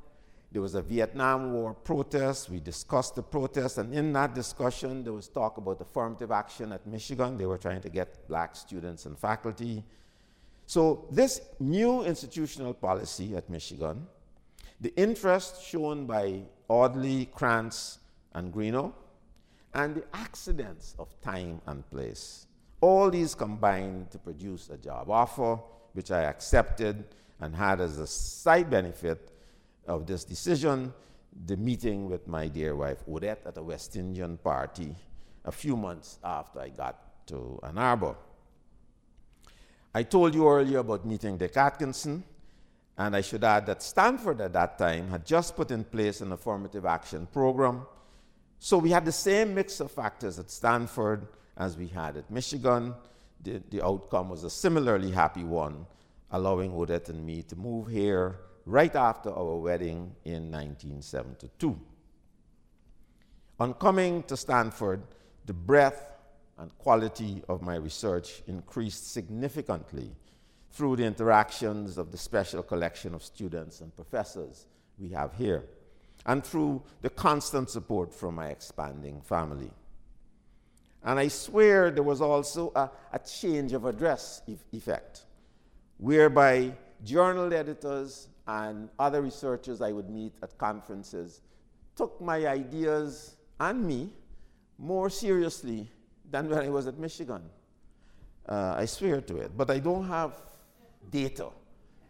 There was a Vietnam War protest. We discussed the protest, and in that discussion, there was talk about affirmative action at Michigan. They were trying to get black students and faculty. So, this new institutional policy at Michigan, the interest shown by Audley, Krantz, and Greeno, and the accidents of time and place, all these combined to produce a job offer, which I accepted and had as a side benefit of this decision, the meeting with my dear wife Odette at a West Indian party a few months after I got to Ann Arbor. I told you earlier about meeting Dick Atkinson, and I should add that Stanford at that time had just put in place an affirmative action program. So we had the same mix of factors at Stanford as we had at Michigan. The, the outcome was a similarly happy one, allowing Odette and me to move here right after our wedding in 1972. On coming to Stanford, the breadth and quality of my research increased significantly through the interactions of the special collection of students and professors we have here, and through the constant support from my expanding family. And I swear there was also a, a change of address e- effect, whereby journal editors and other researchers I would meet at conferences took my ideas and me more seriously than when I was at Michigan. Uh, I swear to it. But I don't have data.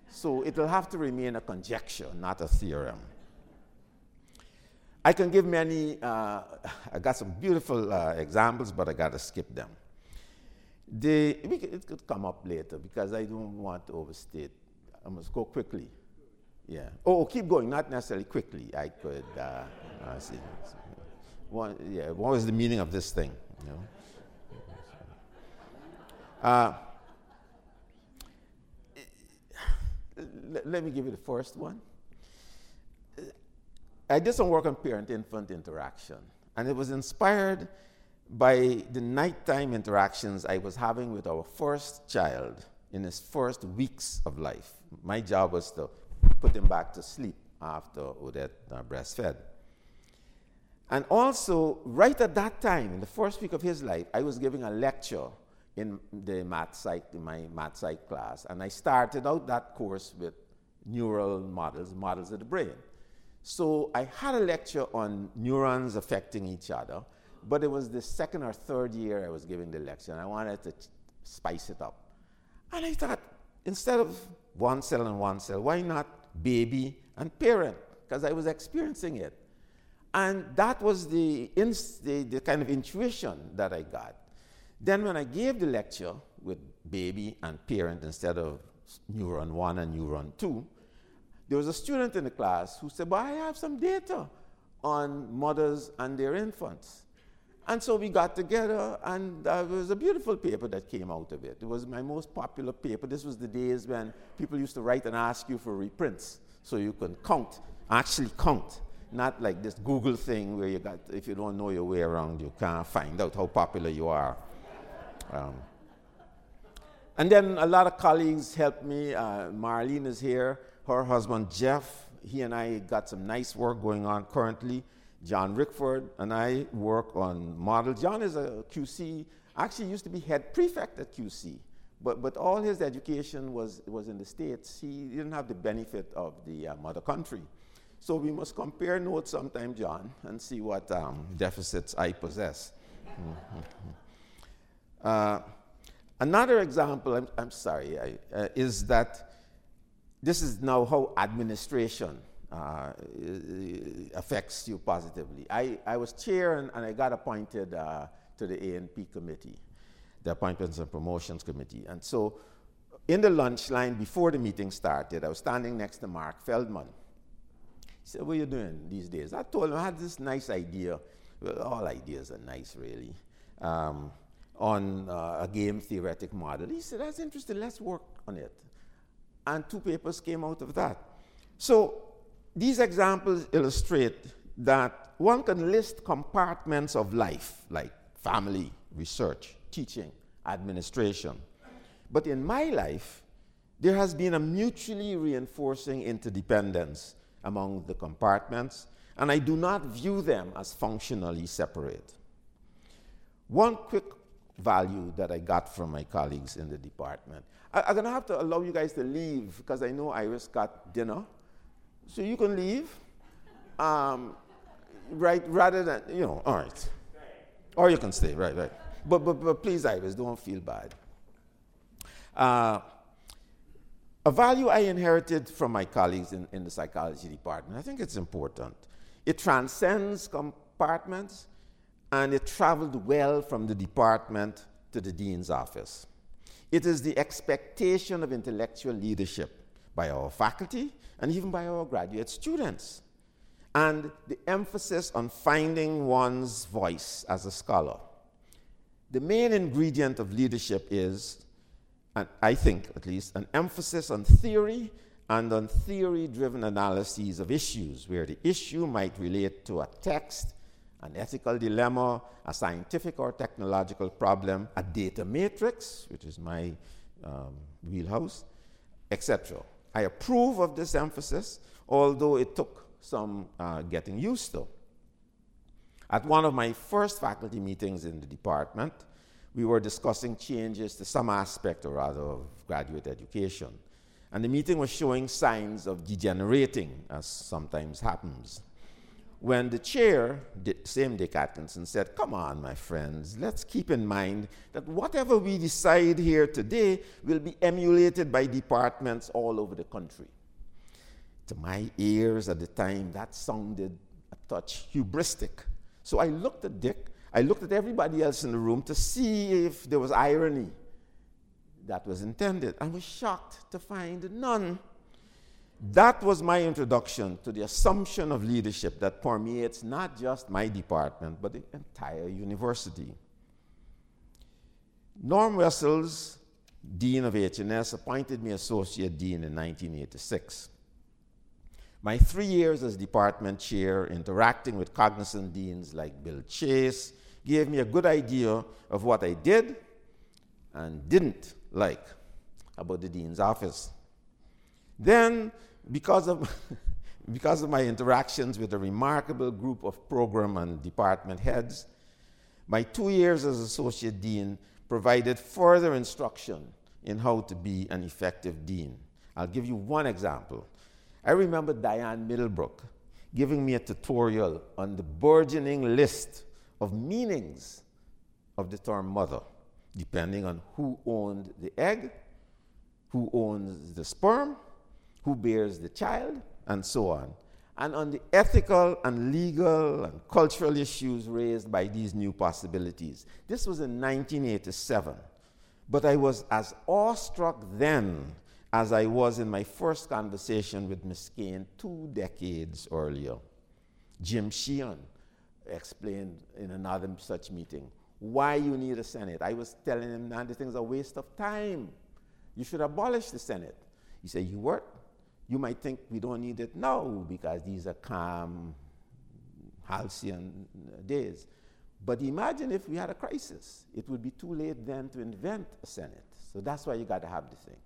So it'll have to remain a conjecture, not a theorem. I can give many, uh, I got some beautiful uh, examples, but I got to skip them. The, it could come up later because I don't want to overstate. I must go quickly. Yeah. Oh, keep going, not necessarily quickly. I could uh, uh, see. What, yeah, what was the meaning of this thing? You know? Uh, let me give you the first one. I did some work on parent infant interaction, and it was inspired by the nighttime interactions I was having with our first child in his first weeks of life. My job was to put him back to sleep after Odette uh, breastfed. And also, right at that time, in the first week of his life, I was giving a lecture in the math psych, in my math psych class, and I started out that course with neural models, models of the brain. So I had a lecture on neurons affecting each other, but it was the second or third year I was giving the lecture, and I wanted to spice it up. And I thought, instead of one cell and one cell, why not baby and parent? Because I was experiencing it. And that was the, the, the kind of intuition that I got. Then, when I gave the lecture with baby and parent instead of neuron one and neuron two, there was a student in the class who said, Well, I have some data on mothers and their infants. And so we got together, and it was a beautiful paper that came out of it. It was my most popular paper. This was the days when people used to write and ask you for reprints so you can count, actually count. Not like this Google thing where you got, if you don't know your way around, you can't find out how popular you are. Um, and then a lot of colleagues helped me. Uh, Marlene is here. Her husband, Jeff, he and I got some nice work going on currently. John Rickford and I work on model. John is a QC, actually used to be head prefect at QC, but, but all his education was, was in the States. He didn't have the benefit of the uh, mother country. So we must compare notes sometime, John, and see what um, deficits I possess. uh, another example, I'm, I'm sorry, I, uh, is that this is now how administration uh, affects you positively. I, I was chair and, and I got appointed uh, to the A&P committee, the Appointments and Promotions Committee. And so in the lunch line before the meeting started, I was standing next to Mark Feldman. He said, What are you doing these days? I told him I had this nice idea. Well, all ideas are nice, really. Um, on uh, a game theoretic model. He said, That's interesting, let's work on it. And two papers came out of that. So these examples illustrate that one can list compartments of life, like family, research, teaching, administration. But in my life, there has been a mutually reinforcing interdependence among the compartments, and I do not view them as functionally separate. One quick value that I got from my colleagues in the department. I, am going to have to allow you guys to leave because I know Iris got dinner. So you can leave, um, right, rather than, you know, all right. Or you can stay, right, right. But, but, but please, Iris, don't feel bad. Uh, a value I inherited from my colleagues in, in the psychology department, I think it's important. It transcends compartments and it traveled well from the department to the dean's office. It is the expectation of intellectual leadership by our faculty and even by our graduate students. And the emphasis on finding one's voice as a scholar. The main ingredient of leadership is, and I think at least, an emphasis on theory and on theory driven analyses of issues where the issue might relate to a text, an ethical dilemma, a scientific or technological problem, a data matrix, which is my um, wheelhouse, etc. I approve of this emphasis, although it took some uh, getting used to. At one of my first faculty meetings in the department, we were discussing changes to some aspect, or rather, of graduate education. And the meeting was showing signs of degenerating, as sometimes happens when the chair, same Dick Atkinson, said, Come on, my friends, let's keep in mind that whatever we decide here today will be emulated by departments all over the country. To my ears at the time, that sounded a touch hubristic. So I looked at Dick, I looked at everybody else in the room to see if there was irony that was intended. I was shocked to find none. That was my introduction to the assumption of leadership that permeates not just my department, but the entire university. Norm Wessells, Dean of H&S, appointed me Associate Dean in 1986. My three years as department chair, interacting with cognizant deans like Bill Chace, gave me a good idea of what I did and didn't like about the dean's office. Then because of because of my interactions with a remarkable group of program and department heads, my two years as associate dean provided further instruction in how to be an effective dean. I'll give you one example. I remember Diane Middlebrook giving me a tutorial on the burgeoning list of meanings of the term mother, depending on who owned the egg, who owns the sperm, who bears the child, and so on, and on the ethical and legal and cultural issues raised by these new possibilities. This was in 1987, but I was as awestruck then as I was in my first conversation with Ms. Kane two decades earlier. Jim Sheehan explained in another such meeting why you need a Senate. I was telling him that the thing's a waste of time. You should abolish the Senate. He said, You what? You might think we don't need it now because these are calm, halcyon days. But imagine if we had a crisis. It would be too late then to invent a Senate. So that's why you got to have the thing.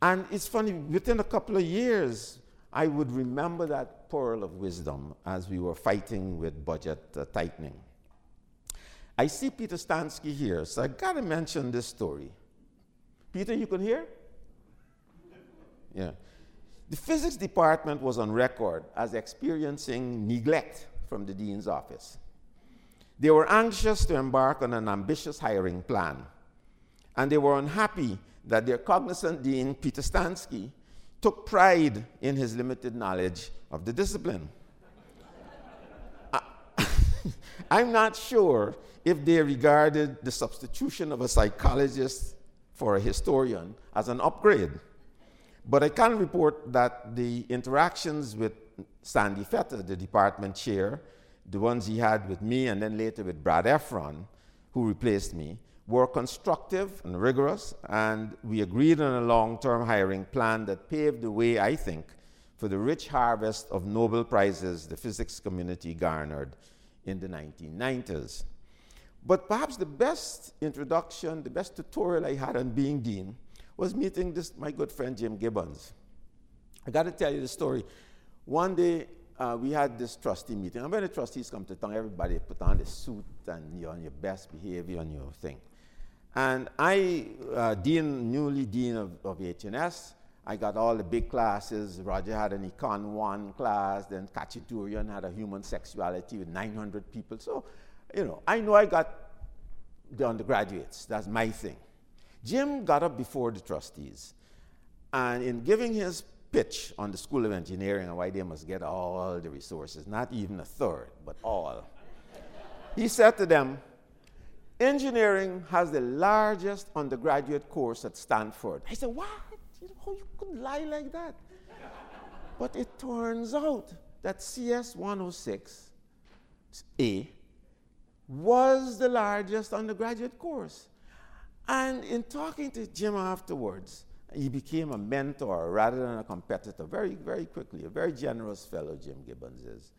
And it's funny, within a couple of years, I would remember that pearl of wisdom as we were fighting with budget uh, tightening. I see Peter Stansky here, so I got to mention this story. Peter, you can hear? Yeah. The physics department was on record as experiencing neglect from the dean's office. They were anxious to embark on an ambitious hiring plan, and they were unhappy that their cognizant dean, Peter Stansky, took pride in his limited knowledge of the discipline. I'm not sure if they regarded the substitution of a psychologist for a historian as an upgrade. But I can report that the interactions with Sandy Fetter, the department chair, the ones he had with me and then later with Brad Efron, who replaced me, were constructive and rigorous, and we agreed on a long term hiring plan that paved the way, I think, for the rich harvest of Nobel Prizes the physics community garnered in the 1990s. But perhaps the best introduction, the best tutorial I had on being dean was meeting this, my good friend Jim Gibbons. I got to tell you the story. One day, uh, we had this trustee meeting. And when the trustees come to town, everybody put on the suit and you're on your best behavior on your thing. And I, uh, dean, newly dean of, of H&S, I got all the big classes. Roger had an Econ 1 class, then Katchadourian had a human sexuality with 900 people. So, you know, I know I got the undergraduates. That's my thing. Jim got up before the trustees, and in giving his pitch on the School of Engineering and why they must get all the resources, not even a third, but all, he said to them, Engineering has the largest undergraduate course at Stanford. I said, What? You know, you could lie like that? but it turns out that CS 106A was the largest undergraduate course. And in talking to Jim afterwards, he became a mentor rather than a competitor very, very quickly. A very generous fellow, Jim Gibbons is.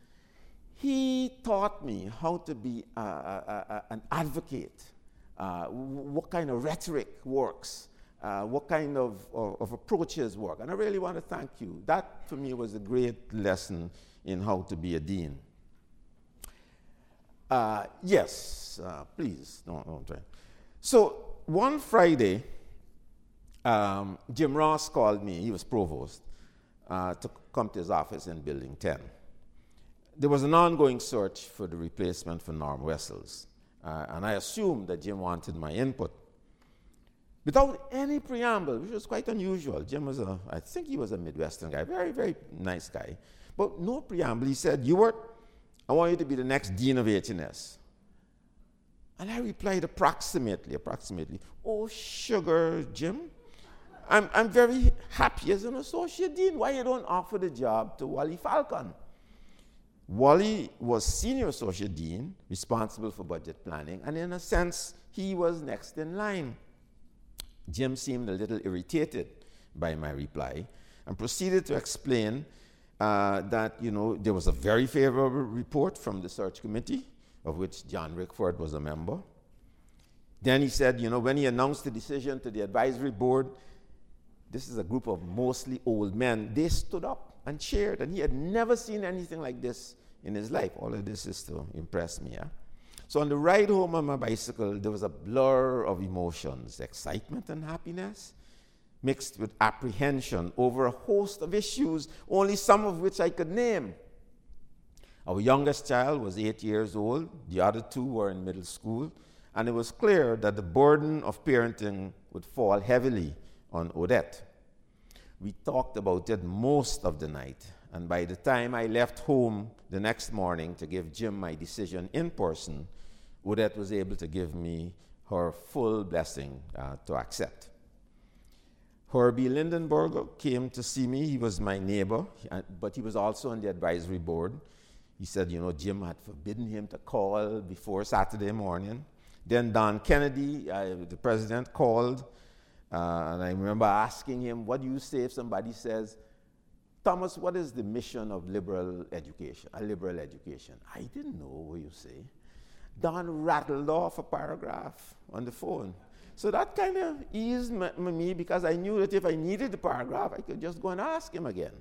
He taught me how to be an advocate, uh, what kind of rhetoric works, uh, what kind of, of, of, approaches work. And I really want to thank you. That, for me, was a great lesson in how to be a dean. Uh, yes, please. No, no, try. So, one Friday, um, Jim Rosse called me, he was provost, uh, to come to his office in Building 10 there was an ongoing search for the replacement for Norm Wessells, uh, and I assumed that Jim wanted my input. Without any preamble, which was quite unusual. Jim was a, I think he was a Midwestern guy, very, very nice guy. But no preamble. He said, Ewart, I want you to be the next dean of H&S. And I replied approximately, approximately, oh, sugar, Jim. I'm, I'm very happy as an associate dean. Why you don't offer the job to Wally Falcon? Wally was senior associate dean, responsible for budget planning, and in a sense, he was next in line. Jim seemed a little irritated by my reply and proceeded to explain uh, that you know there was a very favorable report from the search committee, of which John Rickford was a member. Then he said, you know, when he announced the decision to the advisory board, this is a group of mostly old men. They stood up and cheered, and he had never seen anything like this in his life. All of this is to impress me. Yeah? So on the ride home on my bicycle, there was a blur of emotions excitement and happiness, mixed with apprehension over a host of issues, only some of which I could name. Our youngest child was eight years old, the other two were in middle school, and it was clear that the burden of parenting would fall heavily on Odette. We talked about it most of the night, and by the time I left home the next morning to give Jim my decision in person, Odette was able to give me her full blessing uh, to accept. Herbie Lindenberg came to see me. He was my neighbor, uh, but he was also on the advisory board. He said, you know, Jim had forbidden him to call before Saturday morning. Then Don Kennedy, uh, the president, called, uh, and I remember asking him, What do you say if somebody says, Thomas, what is the mission of liberal education, a liberal education? I didn't know what you say. Don rattled off a paragraph on the phone. So that kind of eased me because I knew that if I needed the paragraph, I could just go and ask him again.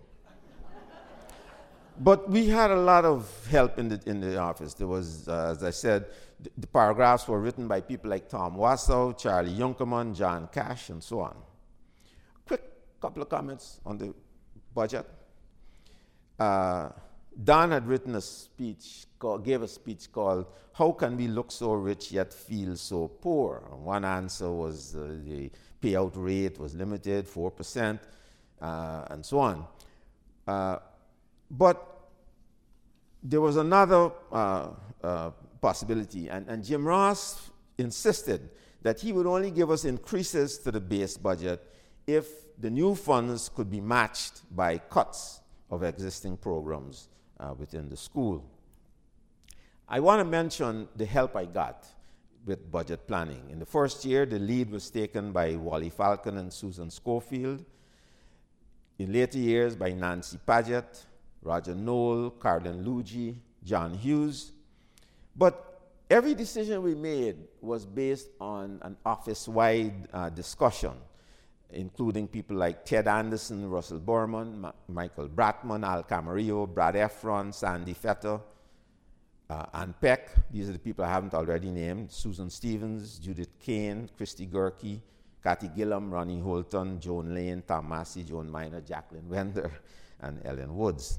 But we had a lot of help in the, in the office. There was, uh, as I said, the, the, paragraphs were written by people like Tom Wasow, Charlie Junkerman, John Cash, and so on. Quick couple of comments on the budget. Uh, Don had written a speech, called, gave a speech called How Can We Look So Rich Yet Feel So Poor? And one answer was uh, the payout rate was limited, 4%, uh, and so on. But there was another uh, uh, possibility, and, and Jim Rosse insisted that he would only give us increases to the base budget if the new funds could be matched by cuts of existing programs uh, within the school. I want to mention the help I got with budget planning. In the first year, the lead was taken by Wally Falcon and Susan Schofield. In later years, by Nancy Paget, Roger Noll, Carolyn Lougee, John Hughes. But every decision we made was based on an office wide uh, discussion including people like Ted Anderson, Russell Berman, Ma- Michael Bratman, Al Camarillo, Brad Efron, Sandy Fetter, uh, Ann Peck. These are the people I haven't already named. Susan Stevens, Judith Kane, Christy Gerke, Kathy Gillum, Ronnie Holton, Joan Lane, Tom Massey, Joan Miner, Jacqueline Wender, and Ellen Woods.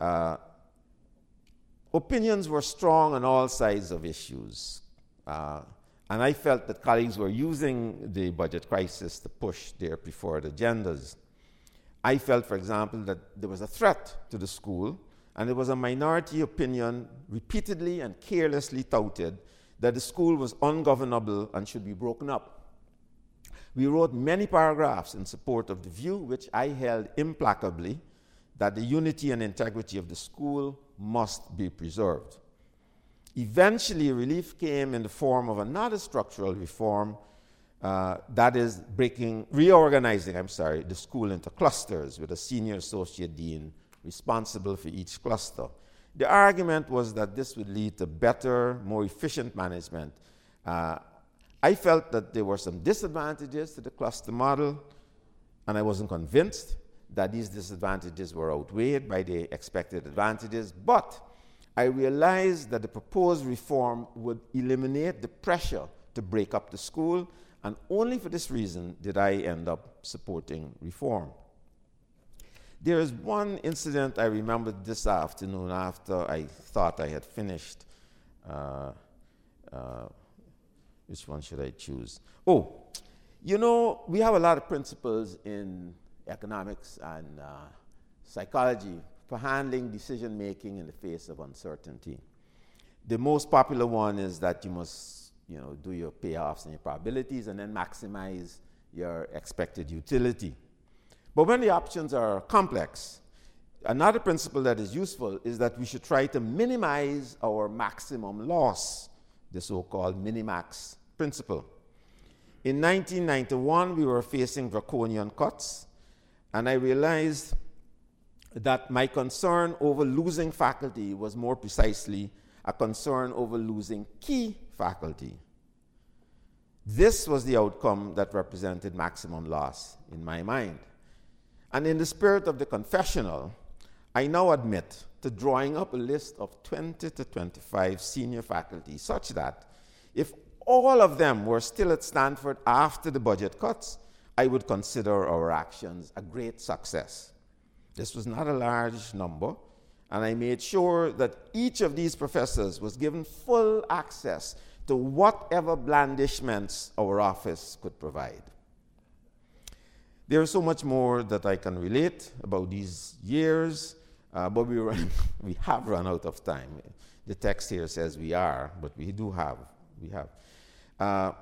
Uh, opinions were strong on all sides of issues. Uh, and I felt that colleagues were using the budget crisis to push their preferred agendas. I felt, for example, that there was a threat to the school, and there was a minority opinion repeatedly and carelessly touted that the school was ungovernable and should be broken up. We wrote many paragraphs in support of the view, which I held implacably, that the unity and integrity of the school must be preserved. Eventually, relief came in the form of another structural reform uh, that is breaking, reorganizing, I'm sorry, the school into clusters with a senior associate dean responsible for each cluster. The argument was that this would lead to better, more efficient management. Uh, I felt that there were some disadvantages to the cluster model, and I wasn't convinced that these disadvantages were outweighed by the expected advantages, but I realized that the proposed reform would eliminate the pressure to break up the school, and only for this reason did I end up supporting reform. There is one incident I remembered this afternoon after I thought I had finished. Uh, uh, which one should I choose? Oh, you know, we have a lot of principles in economics and uh, psychology for handling decision making in the face of uncertainty. The most popular one is that you must you know, do your payoffs and your probabilities and then maximize your expected utility. But when the options are complex, another principle that is useful is that we should try to minimize our maximum loss, the so called minimax principle. In 1991, we were facing draconian cuts, and I realized that my concern over losing faculty was more precisely a concern over losing key faculty. This was the outcome that represented maximum loss in my mind. And in the spirit of the confessional, I now admit to drawing up a list of 20 to 25 senior faculty, such that if all of them were still at Stanford after the budget cuts, I would consider our actions a great success. This was not a large number, and I made sure that each of these professors was given full access to whatever blandishments our office could provide. There is so much more that I can relate about these years, uh, but we, run, we have run out of time. The text here says we are, but we do have. We have. Uh,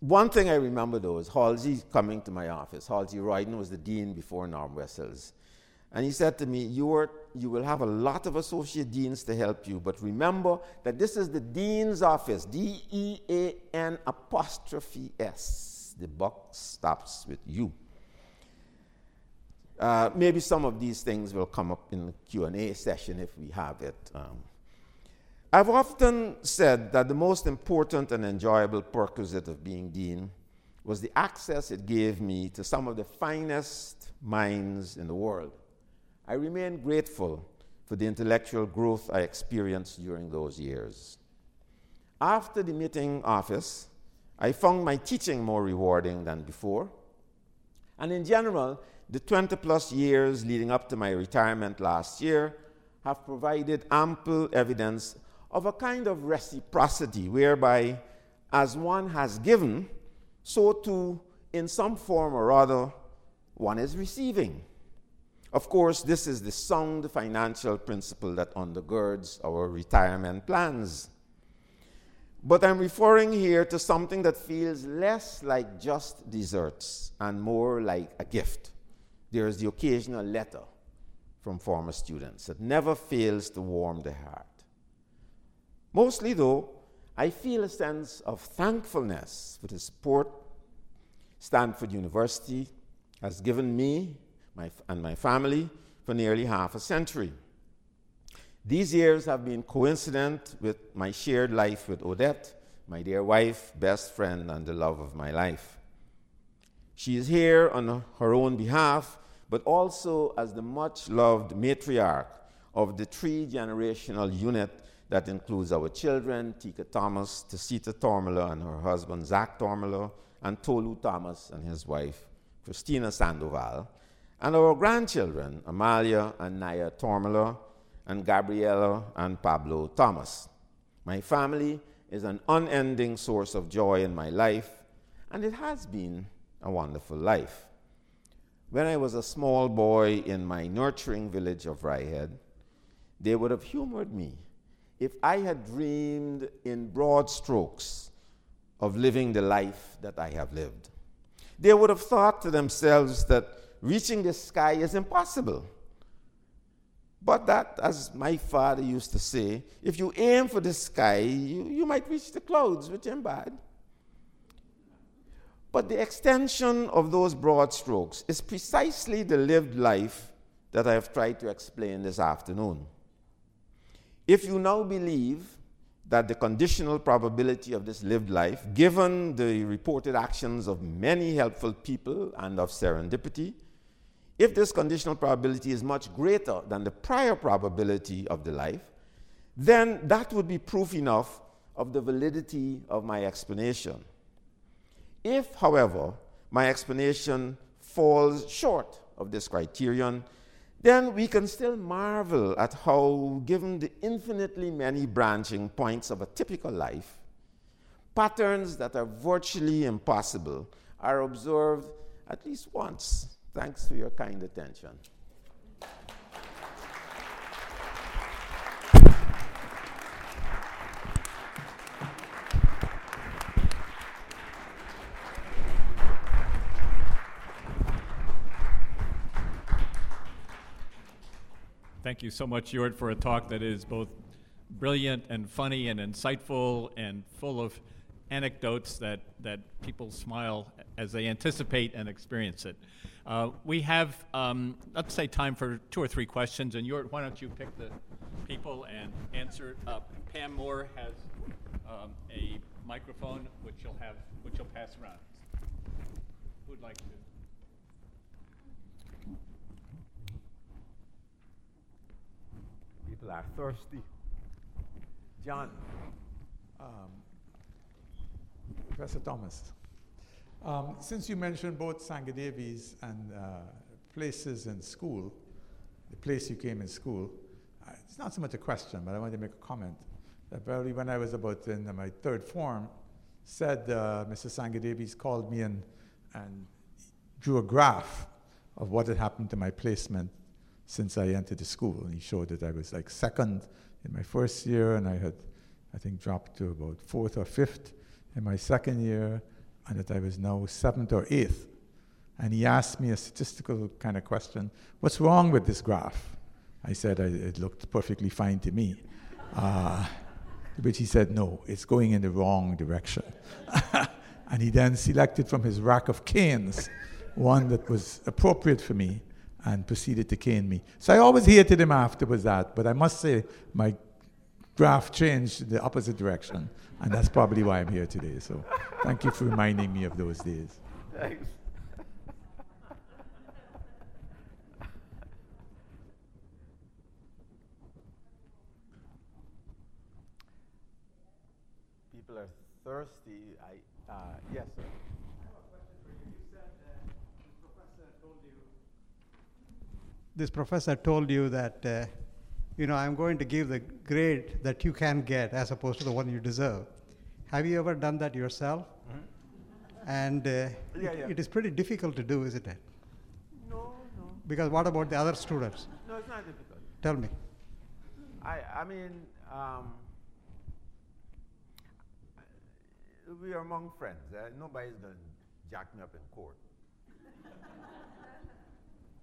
one thing I remember though is Halsey coming to my office. Halsey Royden was the dean before Norm Wessells. And he said to me, you, are, you will have a lot of associate deans to help you, but remember that this is the dean's office, D E A N apostrophe S the buck stops with you. Uh, maybe some of these things will come up in the Q&A session if we have it. Um, I've often said that the most important and enjoyable perquisite of being dean was the access it gave me to some of the finest minds in the world. I remain grateful for the intellectual growth I experienced during those years. After the meeting office, I found my teaching more rewarding than before. And in general, the 20 plus years leading up to my retirement last year have provided ample evidence of a kind of reciprocity whereby, as one has given, so too, in some form or other, one is receiving. Of course, this is the sound financial principle that undergirds our retirement plans. But I'm referring here to something that feels less like just desserts and more like a gift. There is the occasional letter from former students that never fails to warm the heart. Mostly, though, I feel a sense of thankfulness for the support Stanford University has given me my, and my family for nearly half a century. These years have been coincident with my shared life with Odette, my dear wife, best friend, and the love of my life. She is here on her own behalf, but also as the much loved matriarch of the three generational unit that includes our children, Tika Thomas, Tesita Tormala and her husband, Zach Tormala, and Tolu Thomas and his wife, Christina Sandoval, and our grandchildren, Amalia and Naya Tormala, and Gabriela and Pablo Thomas. My family is an unending source of joy in my life, and it has been a wonderful life. When I was a small boy in my nurturing village of Ryhead, they would have humored me if I had dreamed in broad strokes of living the life that I have lived. They would have thought to themselves that reaching the sky is impossible but that, as my father used to say, if you aim for the sky, you, you might reach the clouds, which ain't bad. But the extension of those broad strokes is precisely the lived life that I have tried to explain this afternoon. If you now believe that the conditional probability of this lived life, given the reported actions of many helpful people and of serendipity, if this conditional probability is much greater than the prior probability of the life, then that would be proof enough of the validity of my explanation. If, however, my explanation falls short of this criterion, then we can still marvel at how, given the infinitely many branching points of a typical life, patterns that are virtually impossible are observed at least once Thanks for your kind attention. Thank you so much, Ewart, for a talk that is both brilliant and funny and insightful and full of anecdotes that, that people smile as they anticipate and experience it. Uh, we have, um, let's say, time for two or three questions, and Ewart, why don't you pick the people and answer? Uh, Pam Moore has um, a microphone which you'll have, which you'll pass around. Who'd like to? People are thirsty. John. Um, Professor Thomas, um, since you mentioned both Sangadevis and uh, places in school, the place you came in school, uh, it's not so much a question, but I wanted to make a comment. That probably when I was about in my third form, said uh, Mr. Sangadevis called me and, and drew a graph of what had happened to my placement since I entered the school. And he showed that I was like second in my first year, and I had, I think, dropped to about fourth or fifth in my second year, and that I was now seventh or eighth. And he asked me a statistical kind of question What's wrong with this graph? I said I, it looked perfectly fine to me. Uh, which he said, No, it's going in the wrong direction. and he then selected from his rack of canes one that was appropriate for me and proceeded to cane me. So I always hated him afterwards that, but I must say my graph changed in the opposite direction, and that's probably why I'm here today. So thank you for reminding me of those days. Thanks. People are thirsty. I, uh, yes, sir. This professor told you that, uh, you know, I'm going to give the grade that you can get as opposed to the one you deserve. Have you ever done that yourself? Mm-hmm. And uh, yeah, yeah. It, it is pretty difficult to do, isn't it? No, no. Because what about the other students? No, it's not difficult. Tell me. I, I mean, um, we are among friends. Uh, nobody's going to jack me up in court.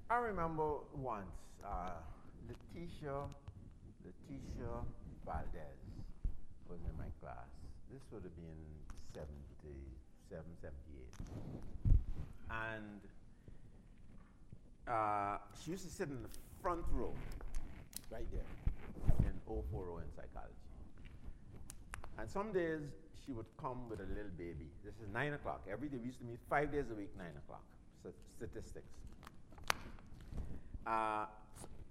I remember once uh, Letitia, Letitia Valdez was in my class. This would have been 77, 78. And uh, she used to sit in the front row, right there, in 040 in psychology. And some days she would come with a little baby. This is 9 o'clock. Every day we used to meet five days a week, 9 o'clock. Statistics. Uh,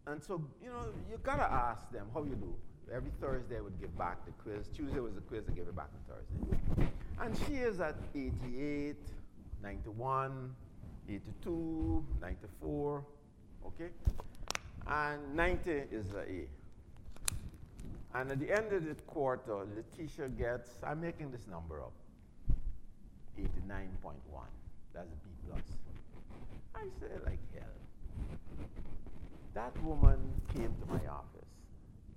and so, you know, you gotta ask them how you do. Every Thursday I would give back the quiz. Tuesday was the quiz, I gave it back on Thursday. And she is at 88, 91, 82, 94, okay? And 90 is the A. And at the end of the quarter, Letitia gets, I'm making this number up, 89.1. That's a B plus. I say like. That woman came to my office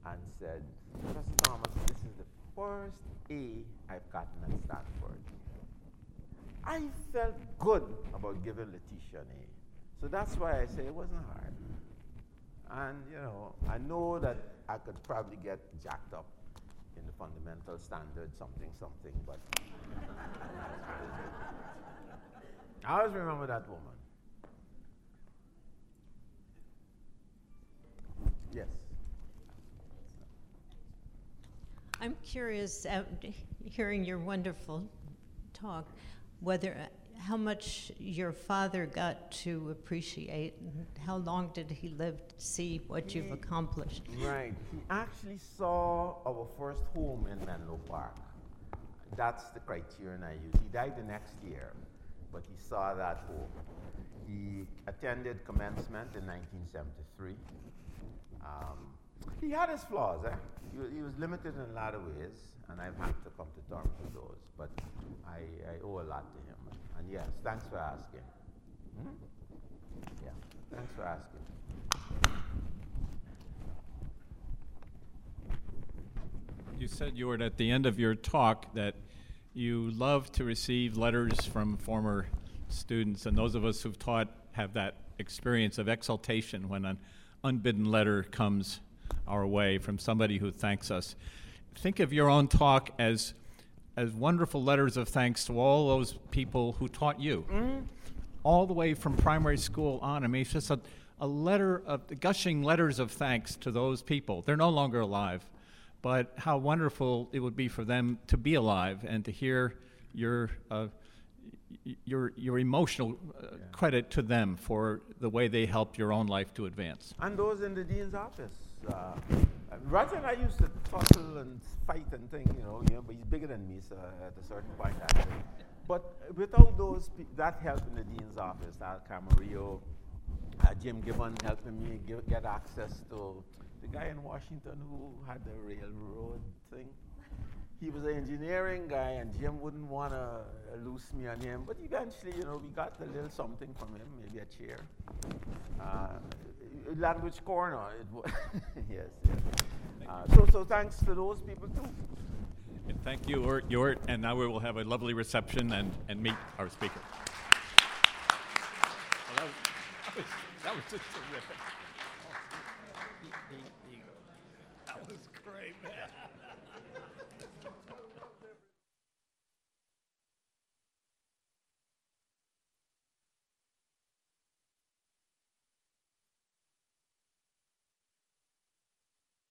and said, Professor Thomas, this is the first A I've gotten at Stanford. I felt good about giving Letitia an A. So that's why I say it wasn't hard. And, you know, I know that I could probably get jacked up in the fundamental standard, something, something, but I always remember that woman. Yes. I'm curious, uh, hearing your wonderful talk, whether uh, how much your father got to appreciate, and how long did he live to see what you've accomplished? Right. He actually saw our first home in Menlo Park. That's the criterion I use. He died the next year, but he saw that home. He attended commencement in 1973. Um, he had his flaws. Eh? He, was, he, was limited in a lot of ways, and I've had to come to terms with those. But I, I owe a lot to him. And yes, thanks for asking. Hmm? Yeah, thanks for asking. You said you were at the end of your talk that you love to receive letters from former students, and those of us who've taught have that experience of exultation when an unbidden letter comes our way from somebody who thanks us. Think of your own talk as as wonderful letters of thanks to all those people who taught you, mm-hmm. all the way from primary school on. I mean, it's just a, a letter of gushing letters of thanks to those people. They're no longer alive, but how wonderful it would be for them to be alive and to hear your. Uh, your your emotional uh, yeah. credit to them for the way they helped your own life to advance. And those in the dean's office. Uh, Roger and I used to tussle and fight and thing, you know, you know, but he's bigger than me, so at a certain point, actually. But without those, pe- that help in the dean's office, Al Camarillo, uh, Jim Gibbon helping me get, get access to the guy in Washington who had the railroad thing. He was an engineering guy, and Jim wouldn't want to loose me on him. But eventually, you know, we got a little something from him, maybe a chair. Uh, language corner, it was. yes, yes. Uh, so, so thanks to those people too. And thank you, Ort, Ort, and now we will have a lovely reception and, and meet our speaker. Well, that, was, that was- that was just terrific.